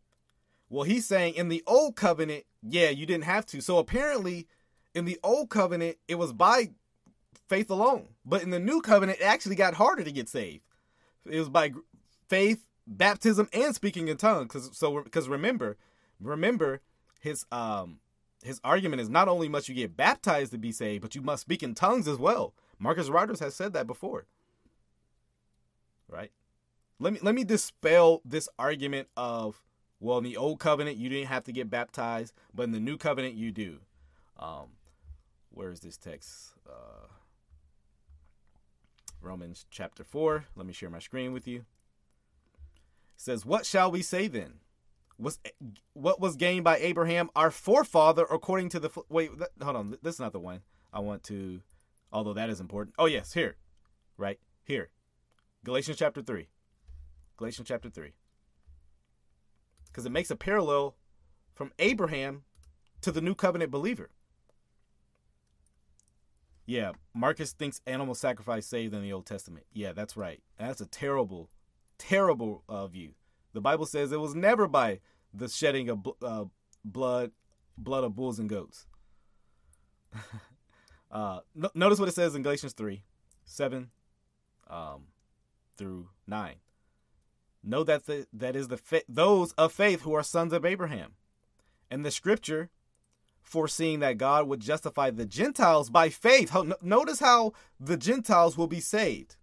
Well, he's saying in the old covenant, yeah, you didn't have to. So apparently, in the old covenant, it was by faith alone. But in the new covenant, it actually got harder to get saved. It was by faith baptism and speaking in tongues. Because so because remember, remember his um his argument is not only must you get baptized to be saved, but you must speak in tongues as well. Marcus Rogers has said that before. Right? Let me let me dispel this argument of well, in the old covenant you didn't have to get baptized, but in the new covenant you do. Um, where is this text? Uh, Romans chapter four. Let me share my screen with you says, What shall we say then? Was what was gained by Abraham, our forefather, according to the wait? Hold on, this is not the one I want to. Although that is important. Oh yes, here, right here, Galatians chapter three. Galatians chapter three, because it makes a parallel from Abraham to the new covenant believer. Yeah, Marcus thinks animal sacrifice saved in the Old Testament. Yeah, that's right. That's a terrible, terrible uh, view. The Bible says it was never by the shedding of uh, blood, blood of bulls and goats. uh, no, notice what it says in Galatians three, seven, um, through nine. Know that the, that is the fa- those of faith who are sons of Abraham, and the Scripture foreseeing that God would justify the Gentiles by faith. Notice how the Gentiles will be saved.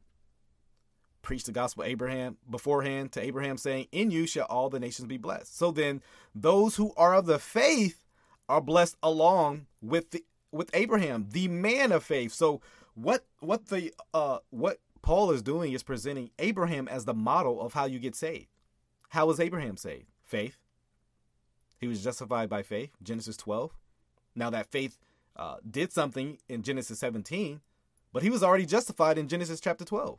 Preach the gospel Abraham beforehand to Abraham saying, "In you shall all the nations be blessed." So then, those who are of the faith are blessed along with the with Abraham, the man of faith. So what what the uh what Paul is doing is presenting Abraham as the model of how you get saved. How was Abraham saved? Faith. He was justified by faith. Genesis 12. Now that faith uh, did something in Genesis 17, but he was already justified in Genesis chapter 12.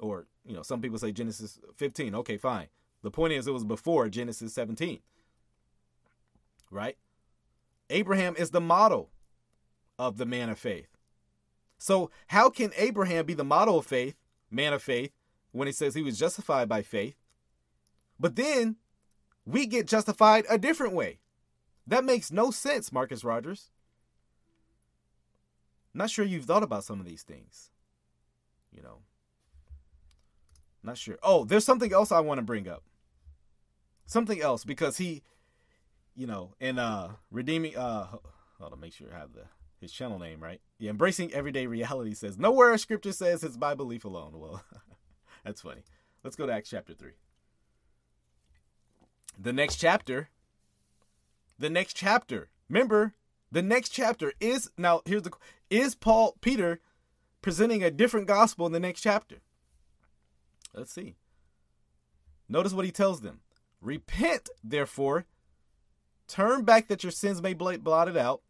Or, you know, some people say Genesis 15. Okay, fine. The point is, it was before Genesis 17. Right? Abraham is the model of the man of faith. So, how can Abraham be the model of faith, man of faith, when he says he was justified by faith? But then we get justified a different way. That makes no sense, Marcus Rogers. Not sure you've thought about some of these things. You know. Not sure. Oh, there's something else I want to bring up. Something else because he, you know, in uh redeeming uh hold on, make sure I have the his channel name right. Yeah, embracing everyday reality says nowhere scripture says it's by belief alone. Well, that's funny. Let's go to Acts chapter three. The next chapter the next chapter. Remember, the next chapter is now here's the is Paul Peter presenting a different gospel in the next chapter. Let's see. Notice what he tells them. Repent, therefore, turn back that your sins may be blotted out,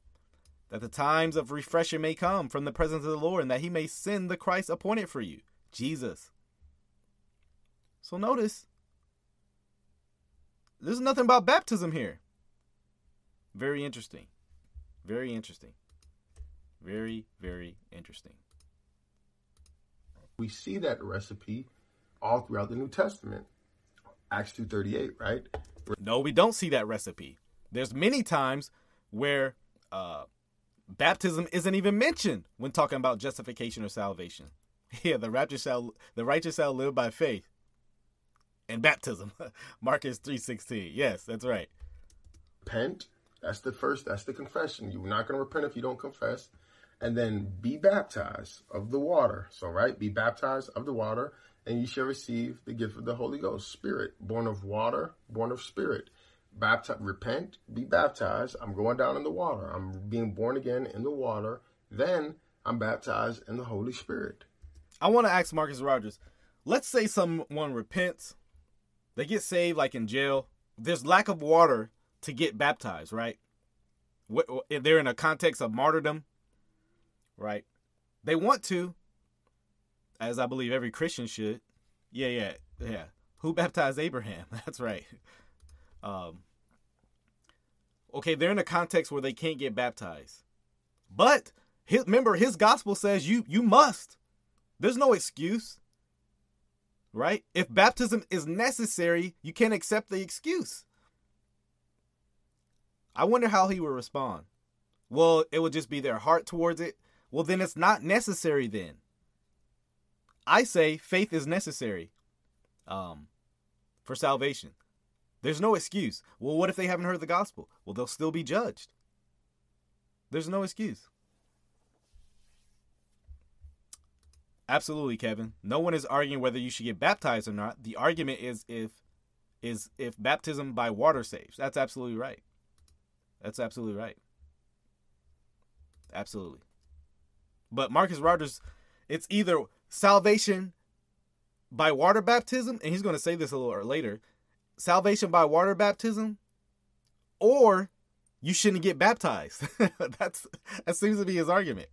that the times of refreshing may come from the presence of the Lord, and that he may send the Christ appointed for you, Jesus. So notice, there's nothing about baptism here. Very interesting. Very interesting. Very, very interesting. We see that recipe all throughout the New Testament. Acts 2.38, right? No, we don't see that recipe. There's many times where uh, baptism isn't even mentioned when talking about justification or salvation. Yeah, the righteous shall the righteous shall live by faith and baptism. Marcus 3:16. Yes, that's right. Repent that's the first, that's the confession. You're not going to repent if you don't confess. And then be baptized of the water. So, right? Be baptized of the water, and you shall receive the gift of the Holy Ghost. Spirit, born of water, born of spirit. Baptize, repent, be baptized. I'm going down in the water. I'm being born again in the water. Then I'm baptized in the Holy Spirit. I want to ask Marcus Rogers. Let's say someone repents, they get saved, like in jail. There's lack of water to get baptized, right? If they're in a context of martyrdom, right? They want to, as I believe every Christian should. Yeah, yeah, yeah. Who baptized Abraham? That's right. Um, okay, they're in a context where they can't get baptized, but his, remember, his gospel says you you must. There's no excuse, right? If baptism is necessary, you can't accept the excuse. I wonder how he would respond. Well, it would just be their heart towards it. Well, then it's not necessary then. I say faith is necessary um, for salvation. There's no excuse. Well, what if they haven't heard the gospel? Well, they'll still be judged. There's no excuse. Absolutely, Kevin. No one is arguing whether you should get baptized or not. The argument is if is if baptism by water saves. That's absolutely right. That's absolutely right. Absolutely. But Marcus Rogers, it's either salvation by water baptism, and he's going to say this a little later salvation by water baptism, or you shouldn't get baptized. That's that seems to be his argument.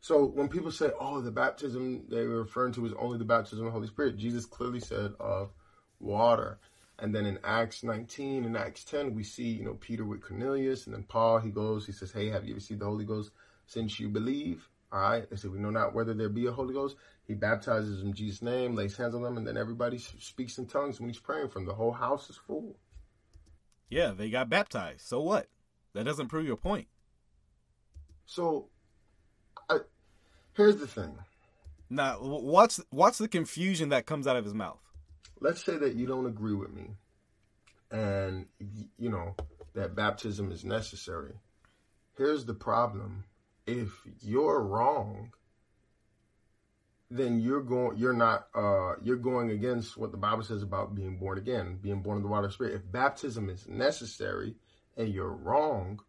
So when people say, "Oh, the baptism they were referring to is only the baptism of the Holy Spirit," Jesus clearly said of water. And then in Acts 19 and Acts 10, we see, you know, Peter with Cornelius, and then Paul, he goes, he says, Hey, have you received the Holy Ghost since you believe? All right. They said, We know not whether there be a Holy Ghost. He baptizes in Jesus' name, lays hands on them, and then everybody speaks in tongues when he's praying from. The whole house is full. Yeah, they got baptized. So what? That doesn't prove your point. So, I, here's the thing. Now, watch watch the confusion that comes out of his mouth. Let's say that you don't agree with me, and you know that baptism is necessary. Here's the problem: if you're wrong, then you're going you're not uh you're going against what the Bible says about being born again, being born of the water spirit. If baptism is necessary and you're wrong,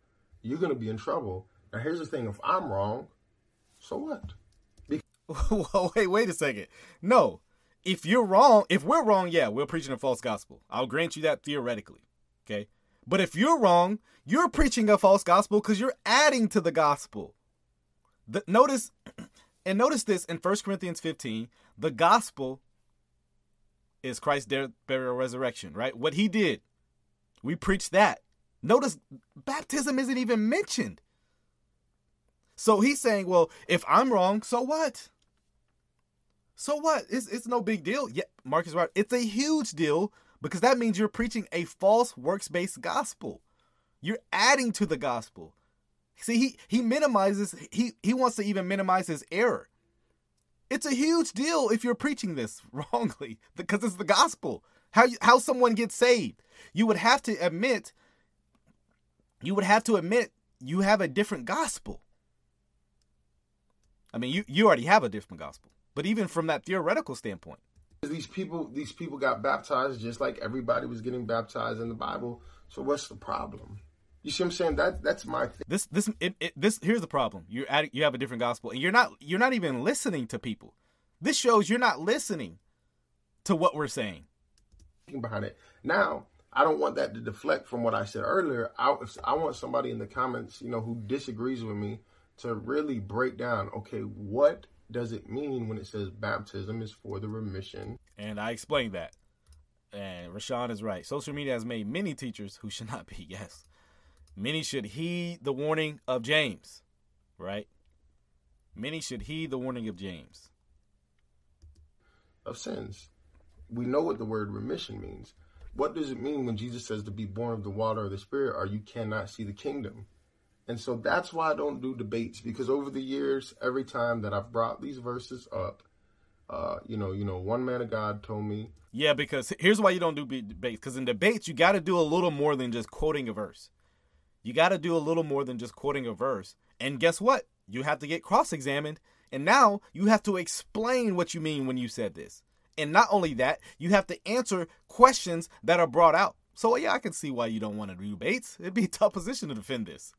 you're gonna be in trouble. Now here's the thing, if I'm wrong, so what? well, wait, wait a second. No. If you're wrong, if we're wrong, yeah, we're preaching a false gospel. I'll grant you that theoretically. Okay? But if you're wrong, you're preaching a false gospel because you're adding to the gospel. The, notice and notice this in 1 Corinthians 15, the gospel is Christ's death, burial, resurrection, right? What he did. We preach that. Notice baptism isn't even mentioned. So he's saying, well, if I'm wrong, so what? So what? It's, it's no big deal. Yeah, Mark is right. It's a huge deal because that means you're preaching a false works based gospel. You're adding to the gospel. See, he he minimizes he he wants to even minimize his error. It's a huge deal if you're preaching this wrongly because it's the gospel. How you, how someone gets saved. You would have to admit you would have to admit you have a different gospel. I mean, you you already have a different gospel. But even from that theoretical standpoint, these people these people got baptized just like everybody was getting baptized in the Bible. So what's the problem? You see what I'm saying? That that's my thing. This this it, it, this here's the problem. You're adding, you have a different gospel, and you're not you're not even listening to people. This shows you're not listening to what we're saying. Behind it now, I don't want that to deflect from what I said earlier. I I want somebody in the comments, you know, who disagrees with me to really break down. Okay, what does it mean when it says baptism is for the remission? And I explained that. And Rashawn is right. Social media has made many teachers who should not be. Yes. Many should heed the warning of James, right? Many should heed the warning of James. Of sins. We know what the word remission means. What does it mean when Jesus says to be born of the water or the spirit or you cannot see the kingdom? And so that's why I don't do debates because over the years, every time that I've brought these verses up, uh, you know, you know, one man of God told me. Yeah, because here's why you don't do debates. Because in debates, you got to do a little more than just quoting a verse. You got to do a little more than just quoting a verse. And guess what? You have to get cross examined. And now you have to explain what you mean when you said this. And not only that, you have to answer questions that are brought out. So, yeah, I can see why you don't want to do debates. It'd be a tough position to defend this.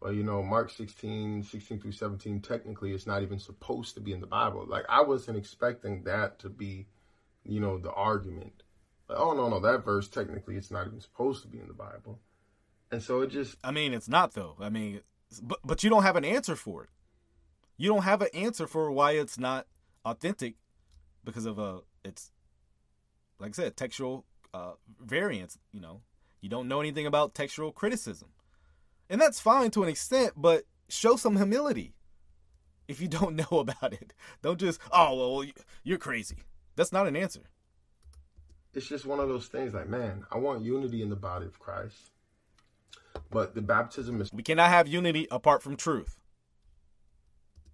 Well, you know, Mark 16, 16 through 17, technically it's not even supposed to be in the Bible. Like, I wasn't expecting that to be, you know, the argument oh no no that verse technically it's not even supposed to be in the Bible, and so it just. I mean, it's not though. I mean, but but you don't have an answer for it. You don't have an answer for why it's not authentic because of a it's like I said textual uh, variance. You know, you don't know anything about textual criticism, and that's fine to an extent, but show some humility if you don't know about it. Don't just oh well you're crazy. That's not an answer it's just one of those things like, man, I want unity in the body of Christ. But the baptism is. We cannot have unity apart from truth.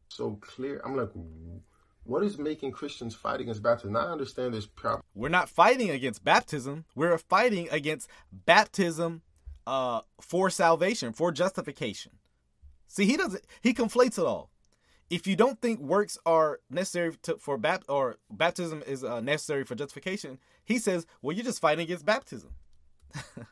So clear. I'm like, what is making Christians fight against baptism? I understand this. problem. We're not fighting against baptism. We're fighting against baptism uh, for salvation, for justification. See, he doesn't. He conflates it all if you don't think works are necessary to, for bapt or baptism is uh, necessary for justification, he says, well, you're just fighting against baptism.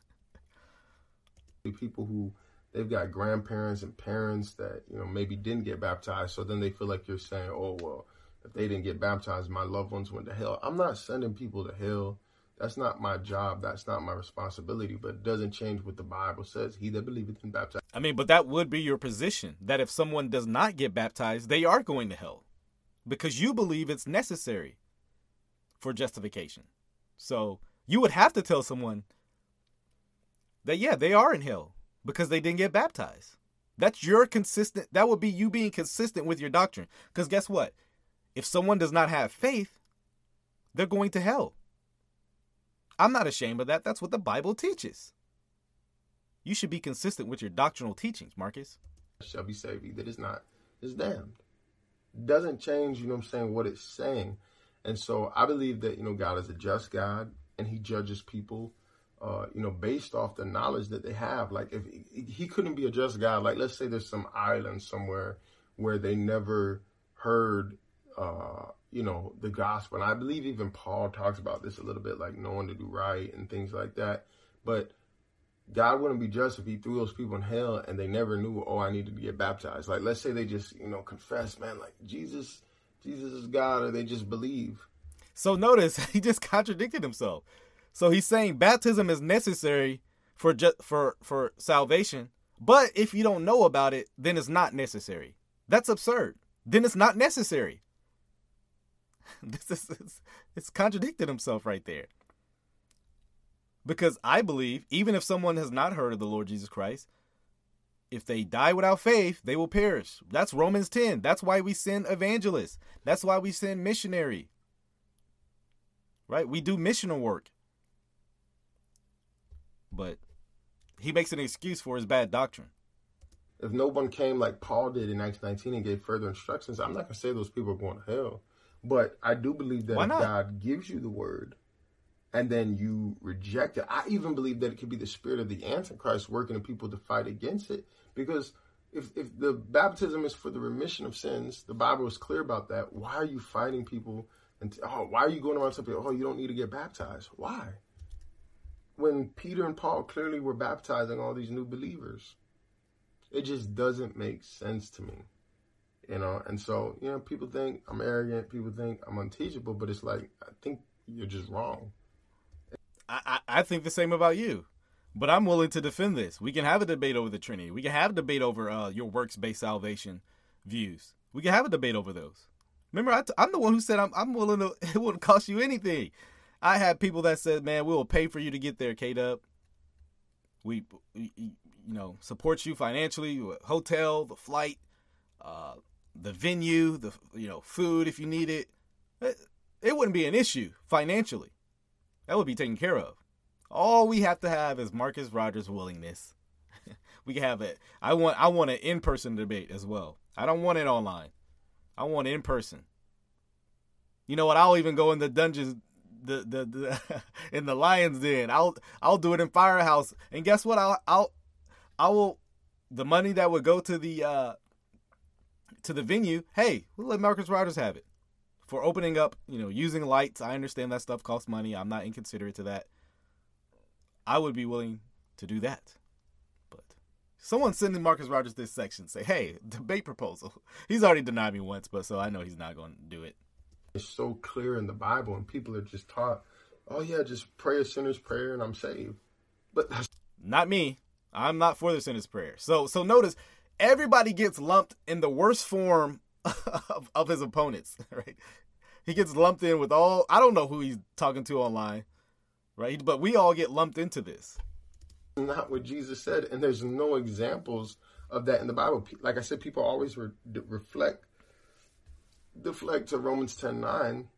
People who they've got grandparents and parents that you know maybe didn't get baptized, so then they feel like you're saying, oh well, if they didn't get baptized, my loved ones went to hell. I'm not sending people to hell. That's not my job. That's not my responsibility. But it doesn't change what the Bible says. He that believeth in baptize. I mean, but that would be your position that if someone does not get baptized, they are going to hell because you believe it's necessary for justification. So you would have to tell someone that yeah, they are in hell because they didn't get baptized. That's your consistent that would be you being consistent with your doctrine. Because guess what? If someone does not have faith, they're going to hell. I'm not ashamed of that. That's what the Bible teaches. You should be consistent with your doctrinal teachings, Marcus. Shall be saved. That is not is damned. Doesn't change, you know what I'm saying, what it's saying. And so I believe that, you know, God is a just God and he judges people uh, you know, based off the knowledge that they have. Like, if he couldn't be a just God, like, let's say there's some island somewhere where they never heard, uh, you know, the gospel. And I believe even Paul talks about this a little bit, like knowing to do right and things like that. But God wouldn't be just if he threw those people in hell and they never knew, oh, I needed to get baptized. Like, let's say they just, you know, confess, man, like Jesus, Jesus is God, or they just believe. So notice he just contradicted himself. So he's saying baptism is necessary for just for for salvation, but if you don't know about it, then it's not necessary. That's absurd. Then it's not necessary. this is it's, it's contradicted himself right there. Because I believe even if someone has not heard of the Lord Jesus Christ, if they die without faith, they will perish. That's Romans 10. That's why we send evangelists. That's why we send missionary. Right? We do missional work but he makes an excuse for his bad doctrine. If no one came like Paul did in Acts 19 and gave further instructions, I'm not going to say those people are going to hell. But I do believe that if God gives you the word and then you reject it, I even believe that it could be the spirit of the Antichrist working in people to fight against it. Because if, if the baptism is for the remission of sins, the Bible is clear about that. Why are you fighting people? And oh, why are you going around telling people, oh, you don't need to get baptized? Why? when Peter and Paul clearly were baptizing all these new believers. It just doesn't make sense to me. You know, and so, you know, people think I'm arrogant, people think I'm unteachable, but it's like, I think you're just wrong. I, I think the same about you, but I'm willing to defend this. We can have a debate over the Trinity. We can have a debate over uh, your works based salvation views. We can have a debate over those. Remember, i t- I'm the one who said I'm, I'm willing to, it wouldn't cost you anything. I had people that said, "Man, we will pay for you to get there, K Dub. We, we, you know, support you financially, hotel, the flight, uh, the venue, the you know, food if you need it. it. It wouldn't be an issue financially. That would be taken care of. All we have to have is Marcus Rogers' willingness. we have it. I want I want an in person debate as well. I don't want it online. I want in person. You know what? I'll even go in the dungeons the the, the in the lion's den. I'll I'll do it in firehouse. And guess what? I'll I'll I will the money that would go to the uh to the venue. Hey, we'll let Marcus Rogers have it for opening up. You know, using lights. I understand that stuff costs money. I'm not inconsiderate to that. I would be willing to do that. But someone sending Marcus Rogers this section say, "Hey, debate proposal." He's already denied me once, but so I know he's not going to do it. It's so clear in the Bible, and people are just taught, oh, yeah, just pray a sinner's prayer and I'm saved. But that's not me. I'm not for the sinner's prayer. So, so notice everybody gets lumped in the worst form of, of his opponents, right? He gets lumped in with all, I don't know who he's talking to online, right? But we all get lumped into this. Not what Jesus said. And there's no examples of that in the Bible. Like I said, people always re- reflect deflect to Romans 10 9,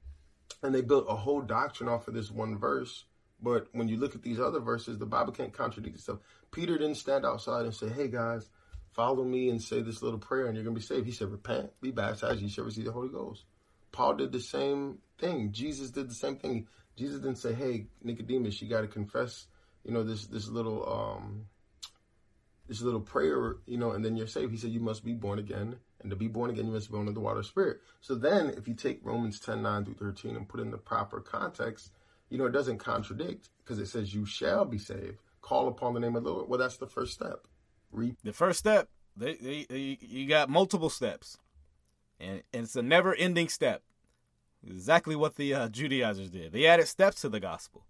and they built a whole doctrine off of this one verse. But when you look at these other verses, the Bible can't contradict itself. Peter didn't stand outside and say, Hey guys, follow me and say this little prayer and you're going to be saved. He said, Repent, be baptized, you shall receive the Holy Ghost. Paul did the same thing. Jesus did the same thing. Jesus didn't say, Hey, Nicodemus, you got to confess, you know, this, this little, um, this little prayer, you know, and then you're saved. He said, You must be born again and to be born again, you must be born of the water spirit. So then, if you take Romans 10 9 through 13 and put in the proper context, you know, it doesn't contradict because it says, You shall be saved. Call upon the name of the Lord. Well, that's the first step. Re- the first step, they, they, they, you got multiple steps, and, and it's a never ending step. Exactly what the uh, Judaizers did. They added steps to the gospel.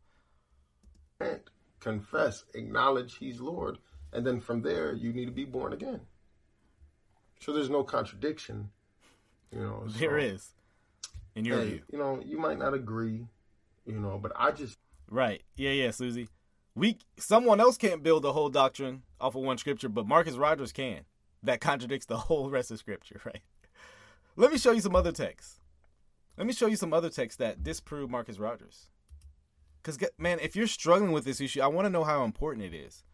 Confess, acknowledge He's Lord, and then from there, you need to be born again. So there's no contradiction. You know, so, there is. In your hey, view, you know, you might not agree, you know, but I just Right. Yeah, yeah, Susie. We someone else can't build a whole doctrine off of one scripture, but Marcus Rogers can. That contradicts the whole rest of scripture, right? Let me show you some other texts. Let me show you some other texts that disprove Marcus Rogers. Because, man, if you're struggling with this issue, I want to know how important it is.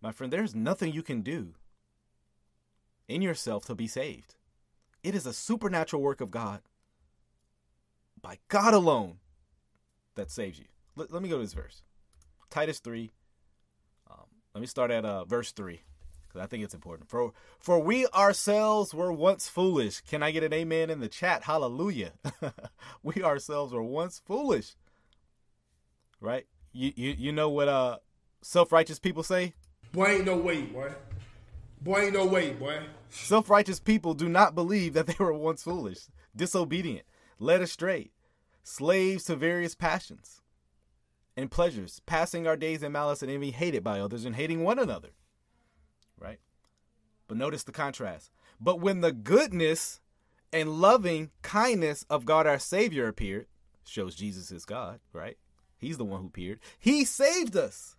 My friend, there's nothing you can do in yourself to be saved. It is a supernatural work of God, by God alone, that saves you. Let, let me go to this verse Titus 3. Um, let me start at uh, verse 3 because I think it's important. For for we ourselves were once foolish. Can I get an amen in the chat? Hallelujah. we ourselves were once foolish. Right? You you you know what uh self-righteous people say? Boy ain't no way, boy. Boy ain't no way, boy. Self-righteous people do not believe that they were once foolish, disobedient, led astray, slaves to various passions and pleasures, passing our days in malice and envy, hated by others and hating one another right? But notice the contrast. But when the goodness and loving kindness of God our Savior appeared, shows Jesus is God, right? He's the one who appeared. He saved us.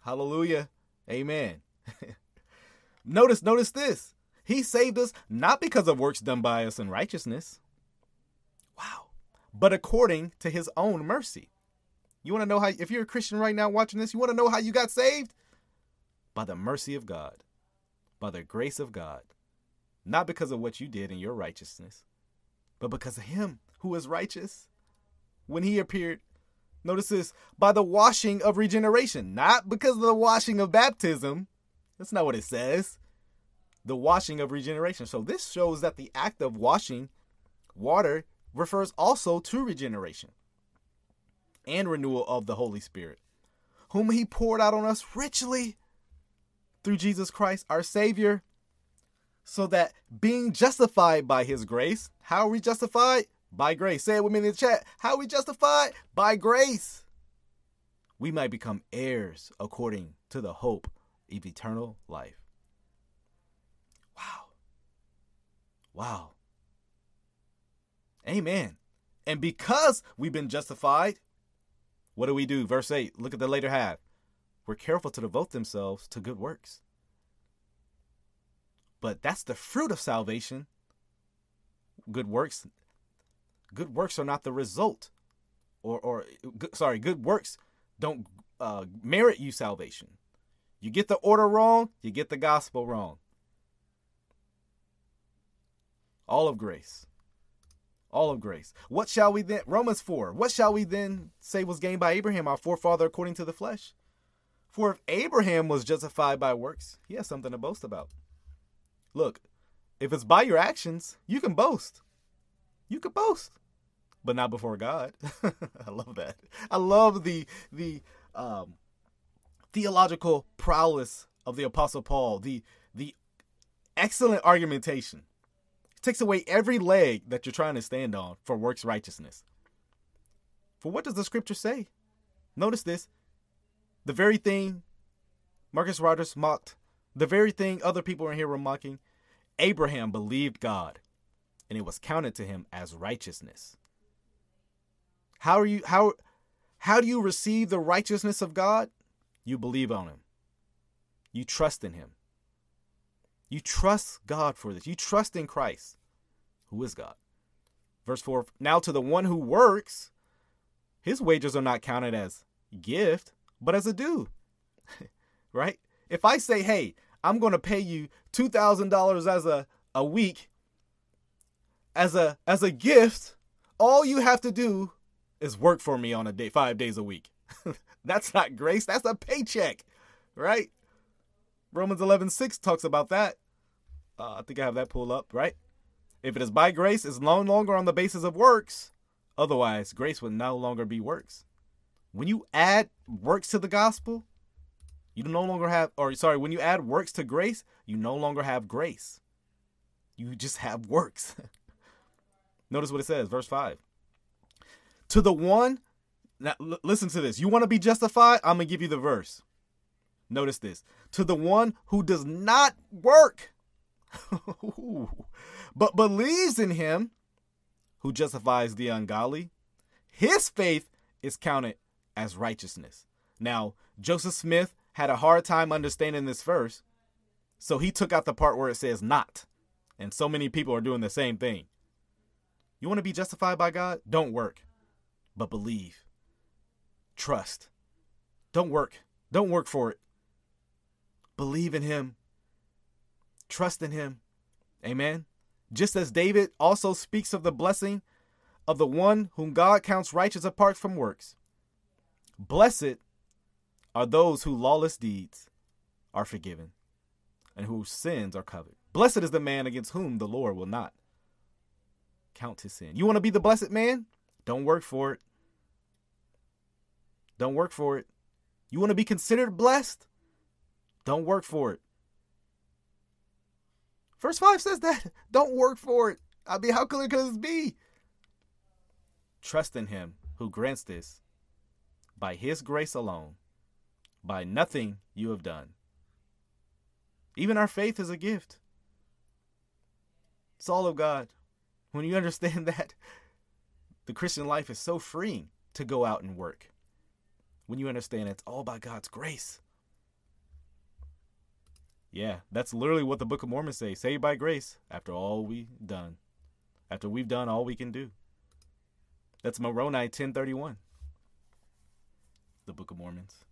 Hallelujah. Amen. notice, notice this. He saved us not because of works done by us in righteousness. Wow. But according to his own mercy. You want to know how, if you're a Christian right now watching this, you want to know how you got saved? by the mercy of God, by the grace of God, not because of what you did in your righteousness, but because of Him who is righteous. When He appeared, notice this, by the washing of regeneration, not because of the washing of baptism. That's not what it says. The washing of regeneration. So this shows that the act of washing water refers also to regeneration and renewal of the Holy Spirit, whom He poured out on us richly through Jesus Christ, our Savior, so that being justified by His grace, how are we justified? By grace. Say it with me in the chat. How are we justified? By grace. We might become heirs according to the hope of eternal life. Wow. Wow. Amen. And because we've been justified, what do we do? Verse 8, look at the later half We're careful to devote themselves to good works. But that's the fruit of salvation. Good works good works are not the result or or sorry, good works don't uh, merit you salvation. You get the order wrong, you get the gospel wrong. All of grace. All of grace. What shall we then Romans 4. What shall we then say was gained by Abraham our forefather according to the flesh? For if Abraham was justified by works, he has something to boast about. Look, if it's by your actions, you can boast. You can boast, but not before God. I love that. I love the the um, theological prowess of the Apostle Paul. The the excellent argumentation. Takes away every leg that you're trying to stand on for works righteousness. For what does the scripture say? Notice this. The very thing Marcus Rogers mocked, the very thing other people in here were mocking, Abraham believed God, and it was counted to him as righteousness. How are you how how do you receive the righteousness of God? You believe on him. You trust in him. You trust God for this. You trust in Christ, who is God. Verse 4 Now to the one who works, his wages are not counted as gift, but as a due. right? If I say, hey, I'm going to pay you $2,000 as a, a week as a as a gift, all you have to do is work for me on a day 5 days a week. that's not grace, that's a paycheck, right? Romans 11:6 talks about that. Uh, I think I have that pulled up, right? If it is by grace, it's no longer on the basis of works. Otherwise, grace would no longer be works. When you add works to the gospel, you no longer have, or sorry, when you add works to grace, you no longer have grace. You just have works. Notice what it says, verse 5. To the one, now l- listen to this. You want to be justified? I'm going to give you the verse. Notice this. To the one who does not work, but believes in him who justifies the ungodly, his faith is counted as righteousness. Now, Joseph Smith had a hard time understanding this verse, so he took out the part where it says not. And so many people are doing the same thing. You want to be justified by God? Don't work, but believe. Trust. Don't work. Don't work for it. Believe in Him. Trust in Him. Amen. Just as David also speaks of the blessing of the one whom God counts righteous apart from works. Blessed are those whose lawless deeds are forgiven and whose sins are covered. Blessed is the man against whom the Lord will not count his sin. You want to be the blessed man? Don't work for it. Don't work for it. You want to be considered blessed? Don't work for it. Verse 5 says that. Don't work for it. I mean, how clear could this be? Trust in him who grants this by his grace alone, by nothing you have done. Even our faith is a gift. It's all of God. When you understand that, the Christian life is so freeing to go out and work. When you understand it's all by God's grace. Yeah, that's literally what the Book of Mormon says. Saved by grace after all we've done. After we've done all we can do. That's Moroni 1031. The Book of Mormons.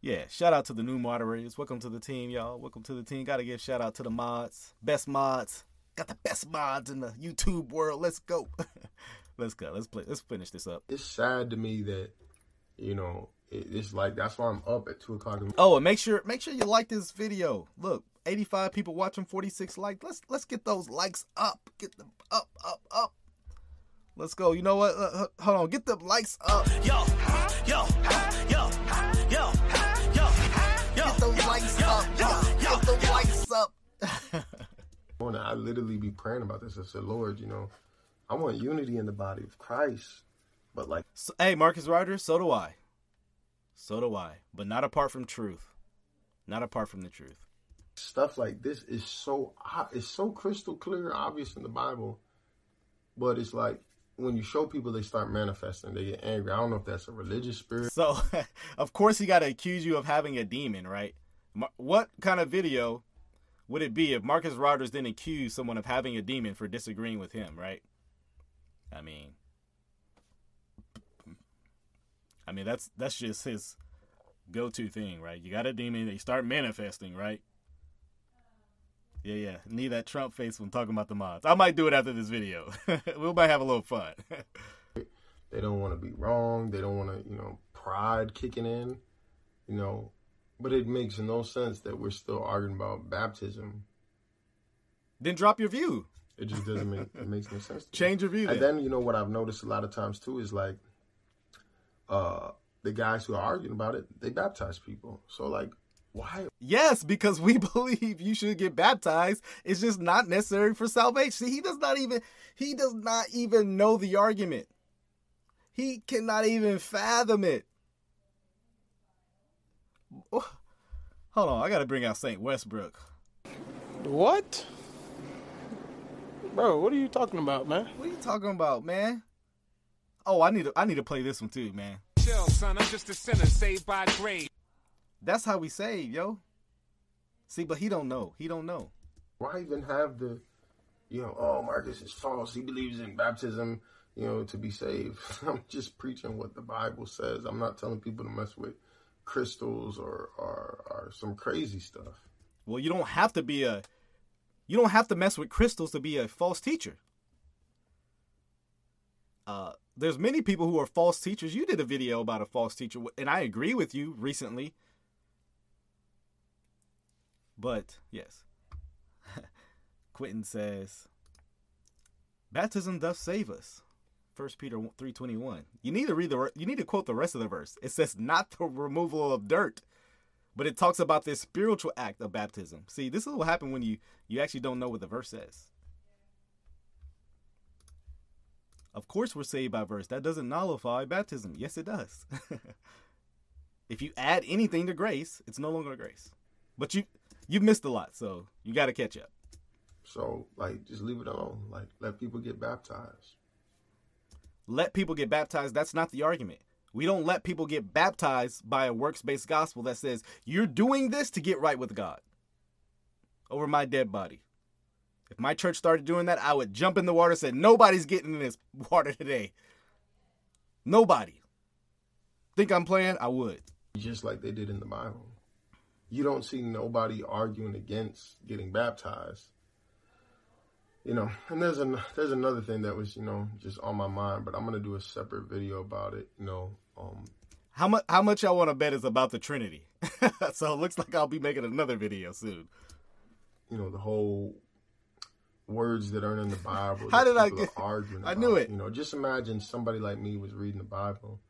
Yeah, shout out to the new moderators. Welcome to the team, y'all. Welcome to the team. Gotta give shout out to the mods. Best mods. Got the best mods in the YouTube world. Let's go. Let's go. Let's play. Let's finish this up. It's sad to me that, you know, it's like that's why I'm up at two o'clock. Oh, and make sure make sure you like this video. Look, 85 people watching, 46 likes. Let's let's get those likes up. Get them up, up, up. Let's go. You know what? Uh, uh, hold on. Get them likes up. Yo, yo, yo, yo, yo, yo. Yo. Get those likes up. Get those likes up. morning, I literally be praying about this. I said, Lord, you know, I want unity in the body of Christ, but like So, hey, Marcus Rogers, so do I. So do I. But not apart from truth. Not apart from the truth. stuff like this is so it's so crystal clear, obvious in the Bible, but it's like when you show people, they start manifesting. They get angry. I don't know if that's a religious spirit. So, of course, he got to accuse you of having a demon, right? What kind of video would it be if Marcus Rogers didn't accuse someone of having a demon for disagreeing with him, right? I mean, I mean that's that's just his go-to thing, right? You got a demon, they start manifesting, right? Yeah, yeah. Need that Trump face when talking about the mods. I might do it after this video. we might have a little fun. They don't want to be wrong. They don't want to, you know, pride kicking in, you know. But it makes no sense that we're still arguing about baptism. then drop your view. It just doesn't make it makes no sense. To me. Change your view. And Then. then you know what I've noticed a lot of times too is like, uh, the guys who are arguing about it, they baptize people. So like, why? Yes, because we believe you should get baptized. It's just not necessary for salvation. See, he does not even he does not even know the argument. He cannot even fathom it. Hold on, I gotta bring out Saint Westbrook. What? Bro, what are you talking about, man? What are you talking about, man? Oh, I need to I need to play this one too, man. Chill, son. I'm just a sinner saved by grace. That's how we save, yo. See, but he don't know. He don't know. Why even have the, you know, oh Marcus is false. He believes in baptism, you know, to be saved. I'm just preaching what the Bible says. I'm not telling people to mess with crystals or or, or some crazy stuff. Well, you don't have to be a you don't have to mess with crystals to be a false teacher. Uh, there's many people who are false teachers. You did a video about a false teacher, and I agree with you recently. But yes, Quentin says, "Baptism doth save us." First Peter three twenty one. You need to read the. You need to quote the rest of the verse. It says, "Not the removal of dirt." but it talks about this spiritual act of baptism. See, this is what happens when you you actually don't know what the verse says. Of course, we're saved by verse. That doesn't nullify baptism. Yes, it does. if you add anything to grace, it's no longer grace. But you you've missed a lot, so you got to catch up. So like, just leave it alone. Like, let people get baptized. let people get baptized. That's not the argument. We don't let people get baptized by a works based gospel that says, you're doing this to get right with God over my dead body. If my church started doing that, I would jump in the water and say, nobody's getting in this water today. Nobody. Think I'm playing? I would. Just like they did in the Bible. You don't see nobody arguing against getting baptized. You know, and there's an there's another thing that was, you know, just on my mind, but I'm gonna do a separate video about it, you know. Um how much how much I want to bet is about the Trinity. so it looks like I'll be making another video soon. You know, the whole words that aren't in the Bible. How did I get arguing? I knew it. You know, just imagine somebody like me was reading the Bible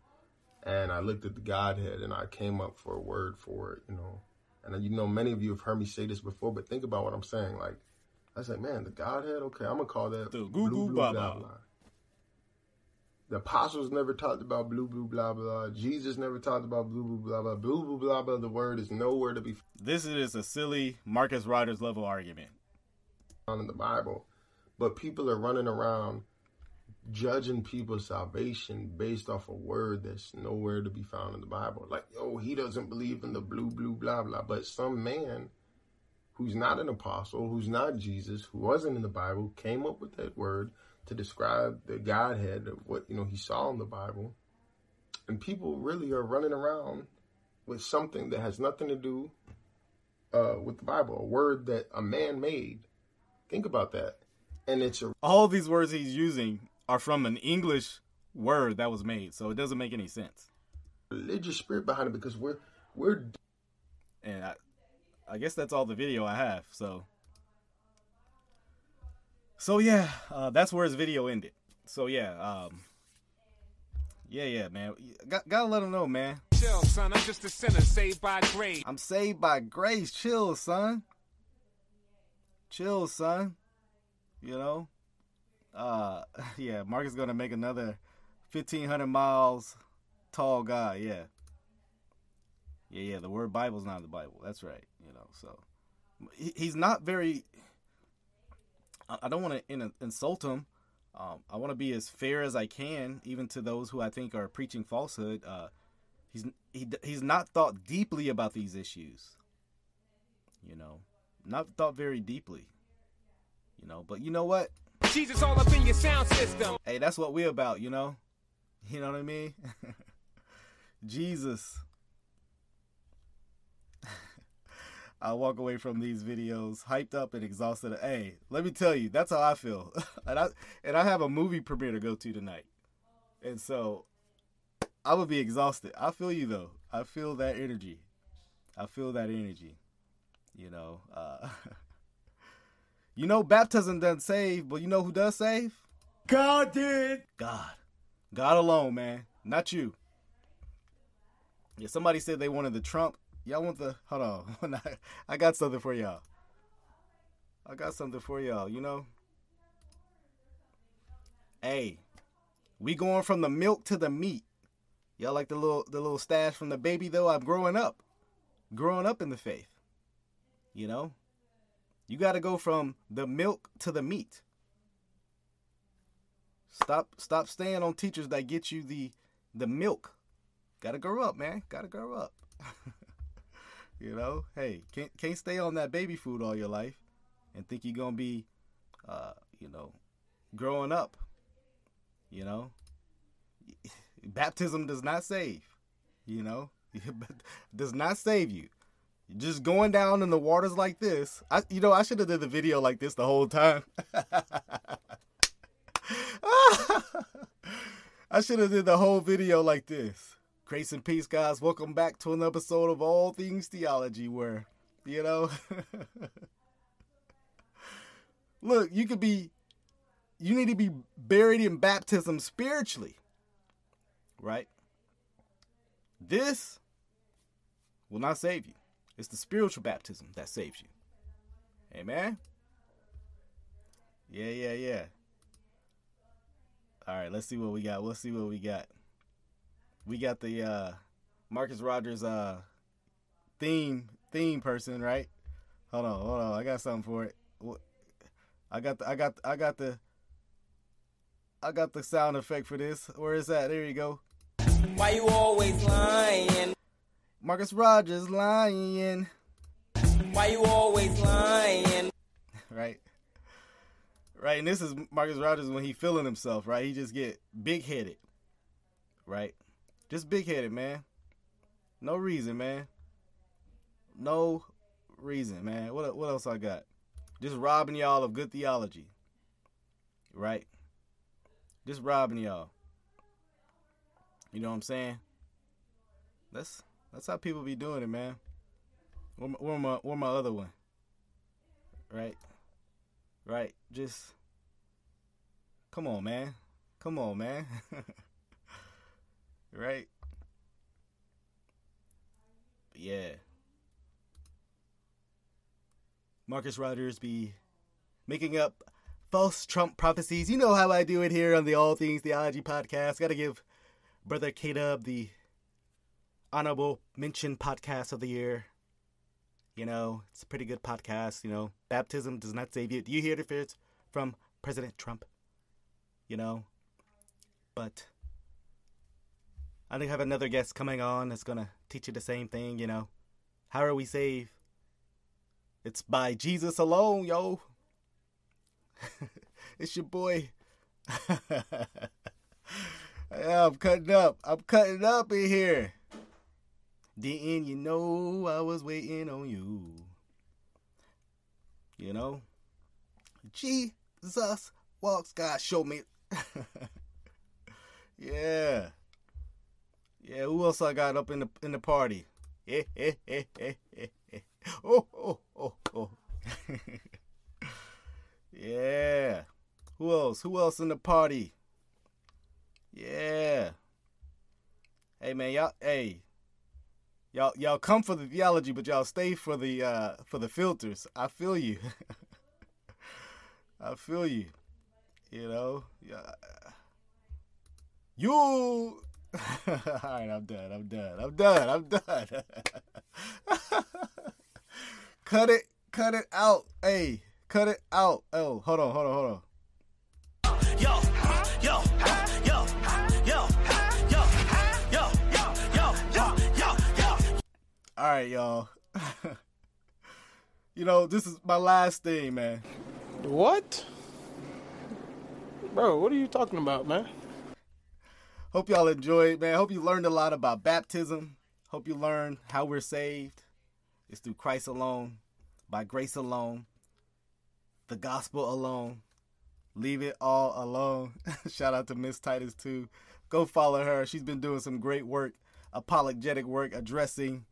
and I looked at the Godhead and I came up for a word for it, you know. And you know, many of you have heard me say this before, but think about what I'm saying. Like, I said, man, the Godhead, okay, I'm gonna call that the blue, blue, blue, blah, blah, blah. blah. The apostles never talked about blue, blue, blah, blah. Jesus never talked about blue, blue, blah, blah. Blue, blue, blah, blah. The word is nowhere to be This is a silly Marcus Rogers level argument. In the Bible. But people are running around judging people's salvation based off a word that's nowhere to be found in the Bible. Like, oh, he doesn't believe in the blue, blue, blah, blah. But some man who's not an apostle, who's not Jesus, who wasn't in the Bible, came up with that word to describe the Godhead of what, you know, he saw in the Bible. And people really are running around with something that has nothing to do uh, with the Bible, a word that a man made. Think about that. And it's a All these words he's using are from an English word that was made, so it doesn't make any sense. religious spirit behind it because we're we're And I, I guess that's all the video I have. So, so yeah, uh, that's where his video ended. So yeah, um, yeah, yeah, man, Got, gotta let him know, man. Chill, son. I'm just a sinner saved by grace. I'm saved by grace. Chill, son. Chill, son. You know, uh, yeah, Mark is gonna make another fifteen hundred miles tall guy. Yeah, yeah, yeah. The word Bible's not in the Bible. That's right. You know, so he, he's not very. I, I don't want to insult him. Um, I want to be as fair as I can, even to those who I think are preaching falsehood. Uh, he's he, he's not thought deeply about these issues. You know, not thought very deeply. You know, but you know what? Jesus all up in your sound system. Hey, that's what we're about, you know? You know what I mean? Jesus. I walk away from these videos hyped up and exhausted. Hey, let me tell you, that's how I feel. and I and I have a movie premiere to go to tonight. And so I would be exhausted. I feel you though. I feel that energy. I feel that energy. You know, uh You know baptism doesn't save, but you know who does save? God did. God. God alone, man. Not you. Yeah, somebody said they wanted the Trump. Y'all want the hold on. I got something for y'all. I got something for y'all, you know? Hey, we going from the milk to the meat. Y'all like the little the little stash from the baby though? I'm growing up. Growing up in the faith. You know? You got to go from the milk to the meat. Stop stop staying on teachers that get you the the milk. Got to grow up, man. Got to grow up. you know, hey, can't can't stay on that baby food all your life and think you're going to be uh, you know, growing up. You know? Baptism does not save. You know? does not save you just going down in the waters like this. I, you know, I should have did the video like this the whole time. I should have did the whole video like this. Grace and peace, guys. Welcome back to an episode of All Things Theology, where you know, look, you could be, you need to be buried in baptism spiritually, right? This will not save you. It's the spiritual baptism that saves you. Amen. Yeah, yeah, yeah. All right, let's see what we got. Let's see what we got. We got the uh Marcus Rogers uh theme theme person, right? Hold on, hold on. I got something for it. I got the I got I got the I got the sound effect for this. Where is that? There you go. Why you always lying? Marcus Rogers lying. Why you always lying? Right. Right, and this is Marcus Rogers when he feeling himself, right? He just get big headed. Right? Just big headed, man. No reason, man. No reason, man. What what else I got? Just robbing y'all of good theology. Right? Just robbing y'all. You know what I'm saying? That's that's how people be doing it, man. Where my where my other one? Right? Right? Just come on, man. Come on, man. right? Yeah. Marcus Rogers be making up false Trump prophecies. You know how I do it here on the All Things Theology podcast. Got to give Brother K Dub the honorable mention podcast of the year. You know, it's a pretty good podcast. You know, baptism does not save you. Do you hear the fears from President Trump? You know, but I think I have another guest coming on that's gonna teach you the same thing. You know, how are we saved? It's by Jesus alone, yo. it's your boy. I'm cutting up. I'm cutting up in here. Didn't you know I was waiting on you? You know? Jesus walks, God show me. yeah. Yeah, who else I got up in the in the party? Eh, eh, eh, eh, eh, eh. Oh, oh, oh, oh. yeah. Who else? Who else in the party? Yeah. Hey man, y'all hey. Y'all y'all come for the theology, but y'all stay for the uh for the filters. I feel you. I feel you. You know? Yeah. You All right, I'm done. I'm done. I'm done. I'm done. cut it. Cut it out. Hey, cut it out. Oh, hold on. Hold on. Hold on. Yo, All right, y'all. you know, this is my last thing, man. What? Bro, what are you talking about, man? Hope y'all enjoyed, man. Hope you learned a lot about baptism. Hope you learned how we're saved. It's through Christ alone, by grace alone, the gospel alone. Leave it all alone. Shout out to Miss Titus too. Go follow her. She's been doing some great work, apologetic work, addressing,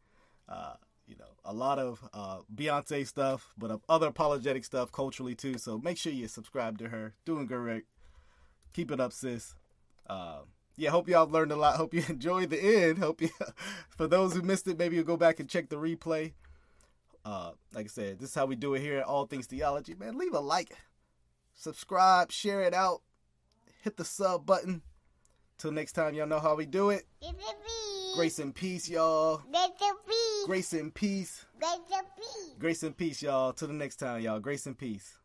uh, you know, a lot of uh, Beyonce stuff, but of other apologetic stuff culturally too. So make sure you subscribe to her. Doing great. Keep it up, sis. Uh, yeah, hope y'all learned a lot. Hope you enjoyed the end. Hope you, for those who missed it, maybe you'll go back and check the replay. Uh, like I said, this is how we do it here at All Things Theology. Man, leave a like, subscribe, share it out, hit the sub button. Till next time, y'all know how we do it. Get the beat. Grace and peace, y'all. Get the beat. Grace and peace. Get the beat. Grace and peace, y'all. Till the next time, y'all. Grace and peace.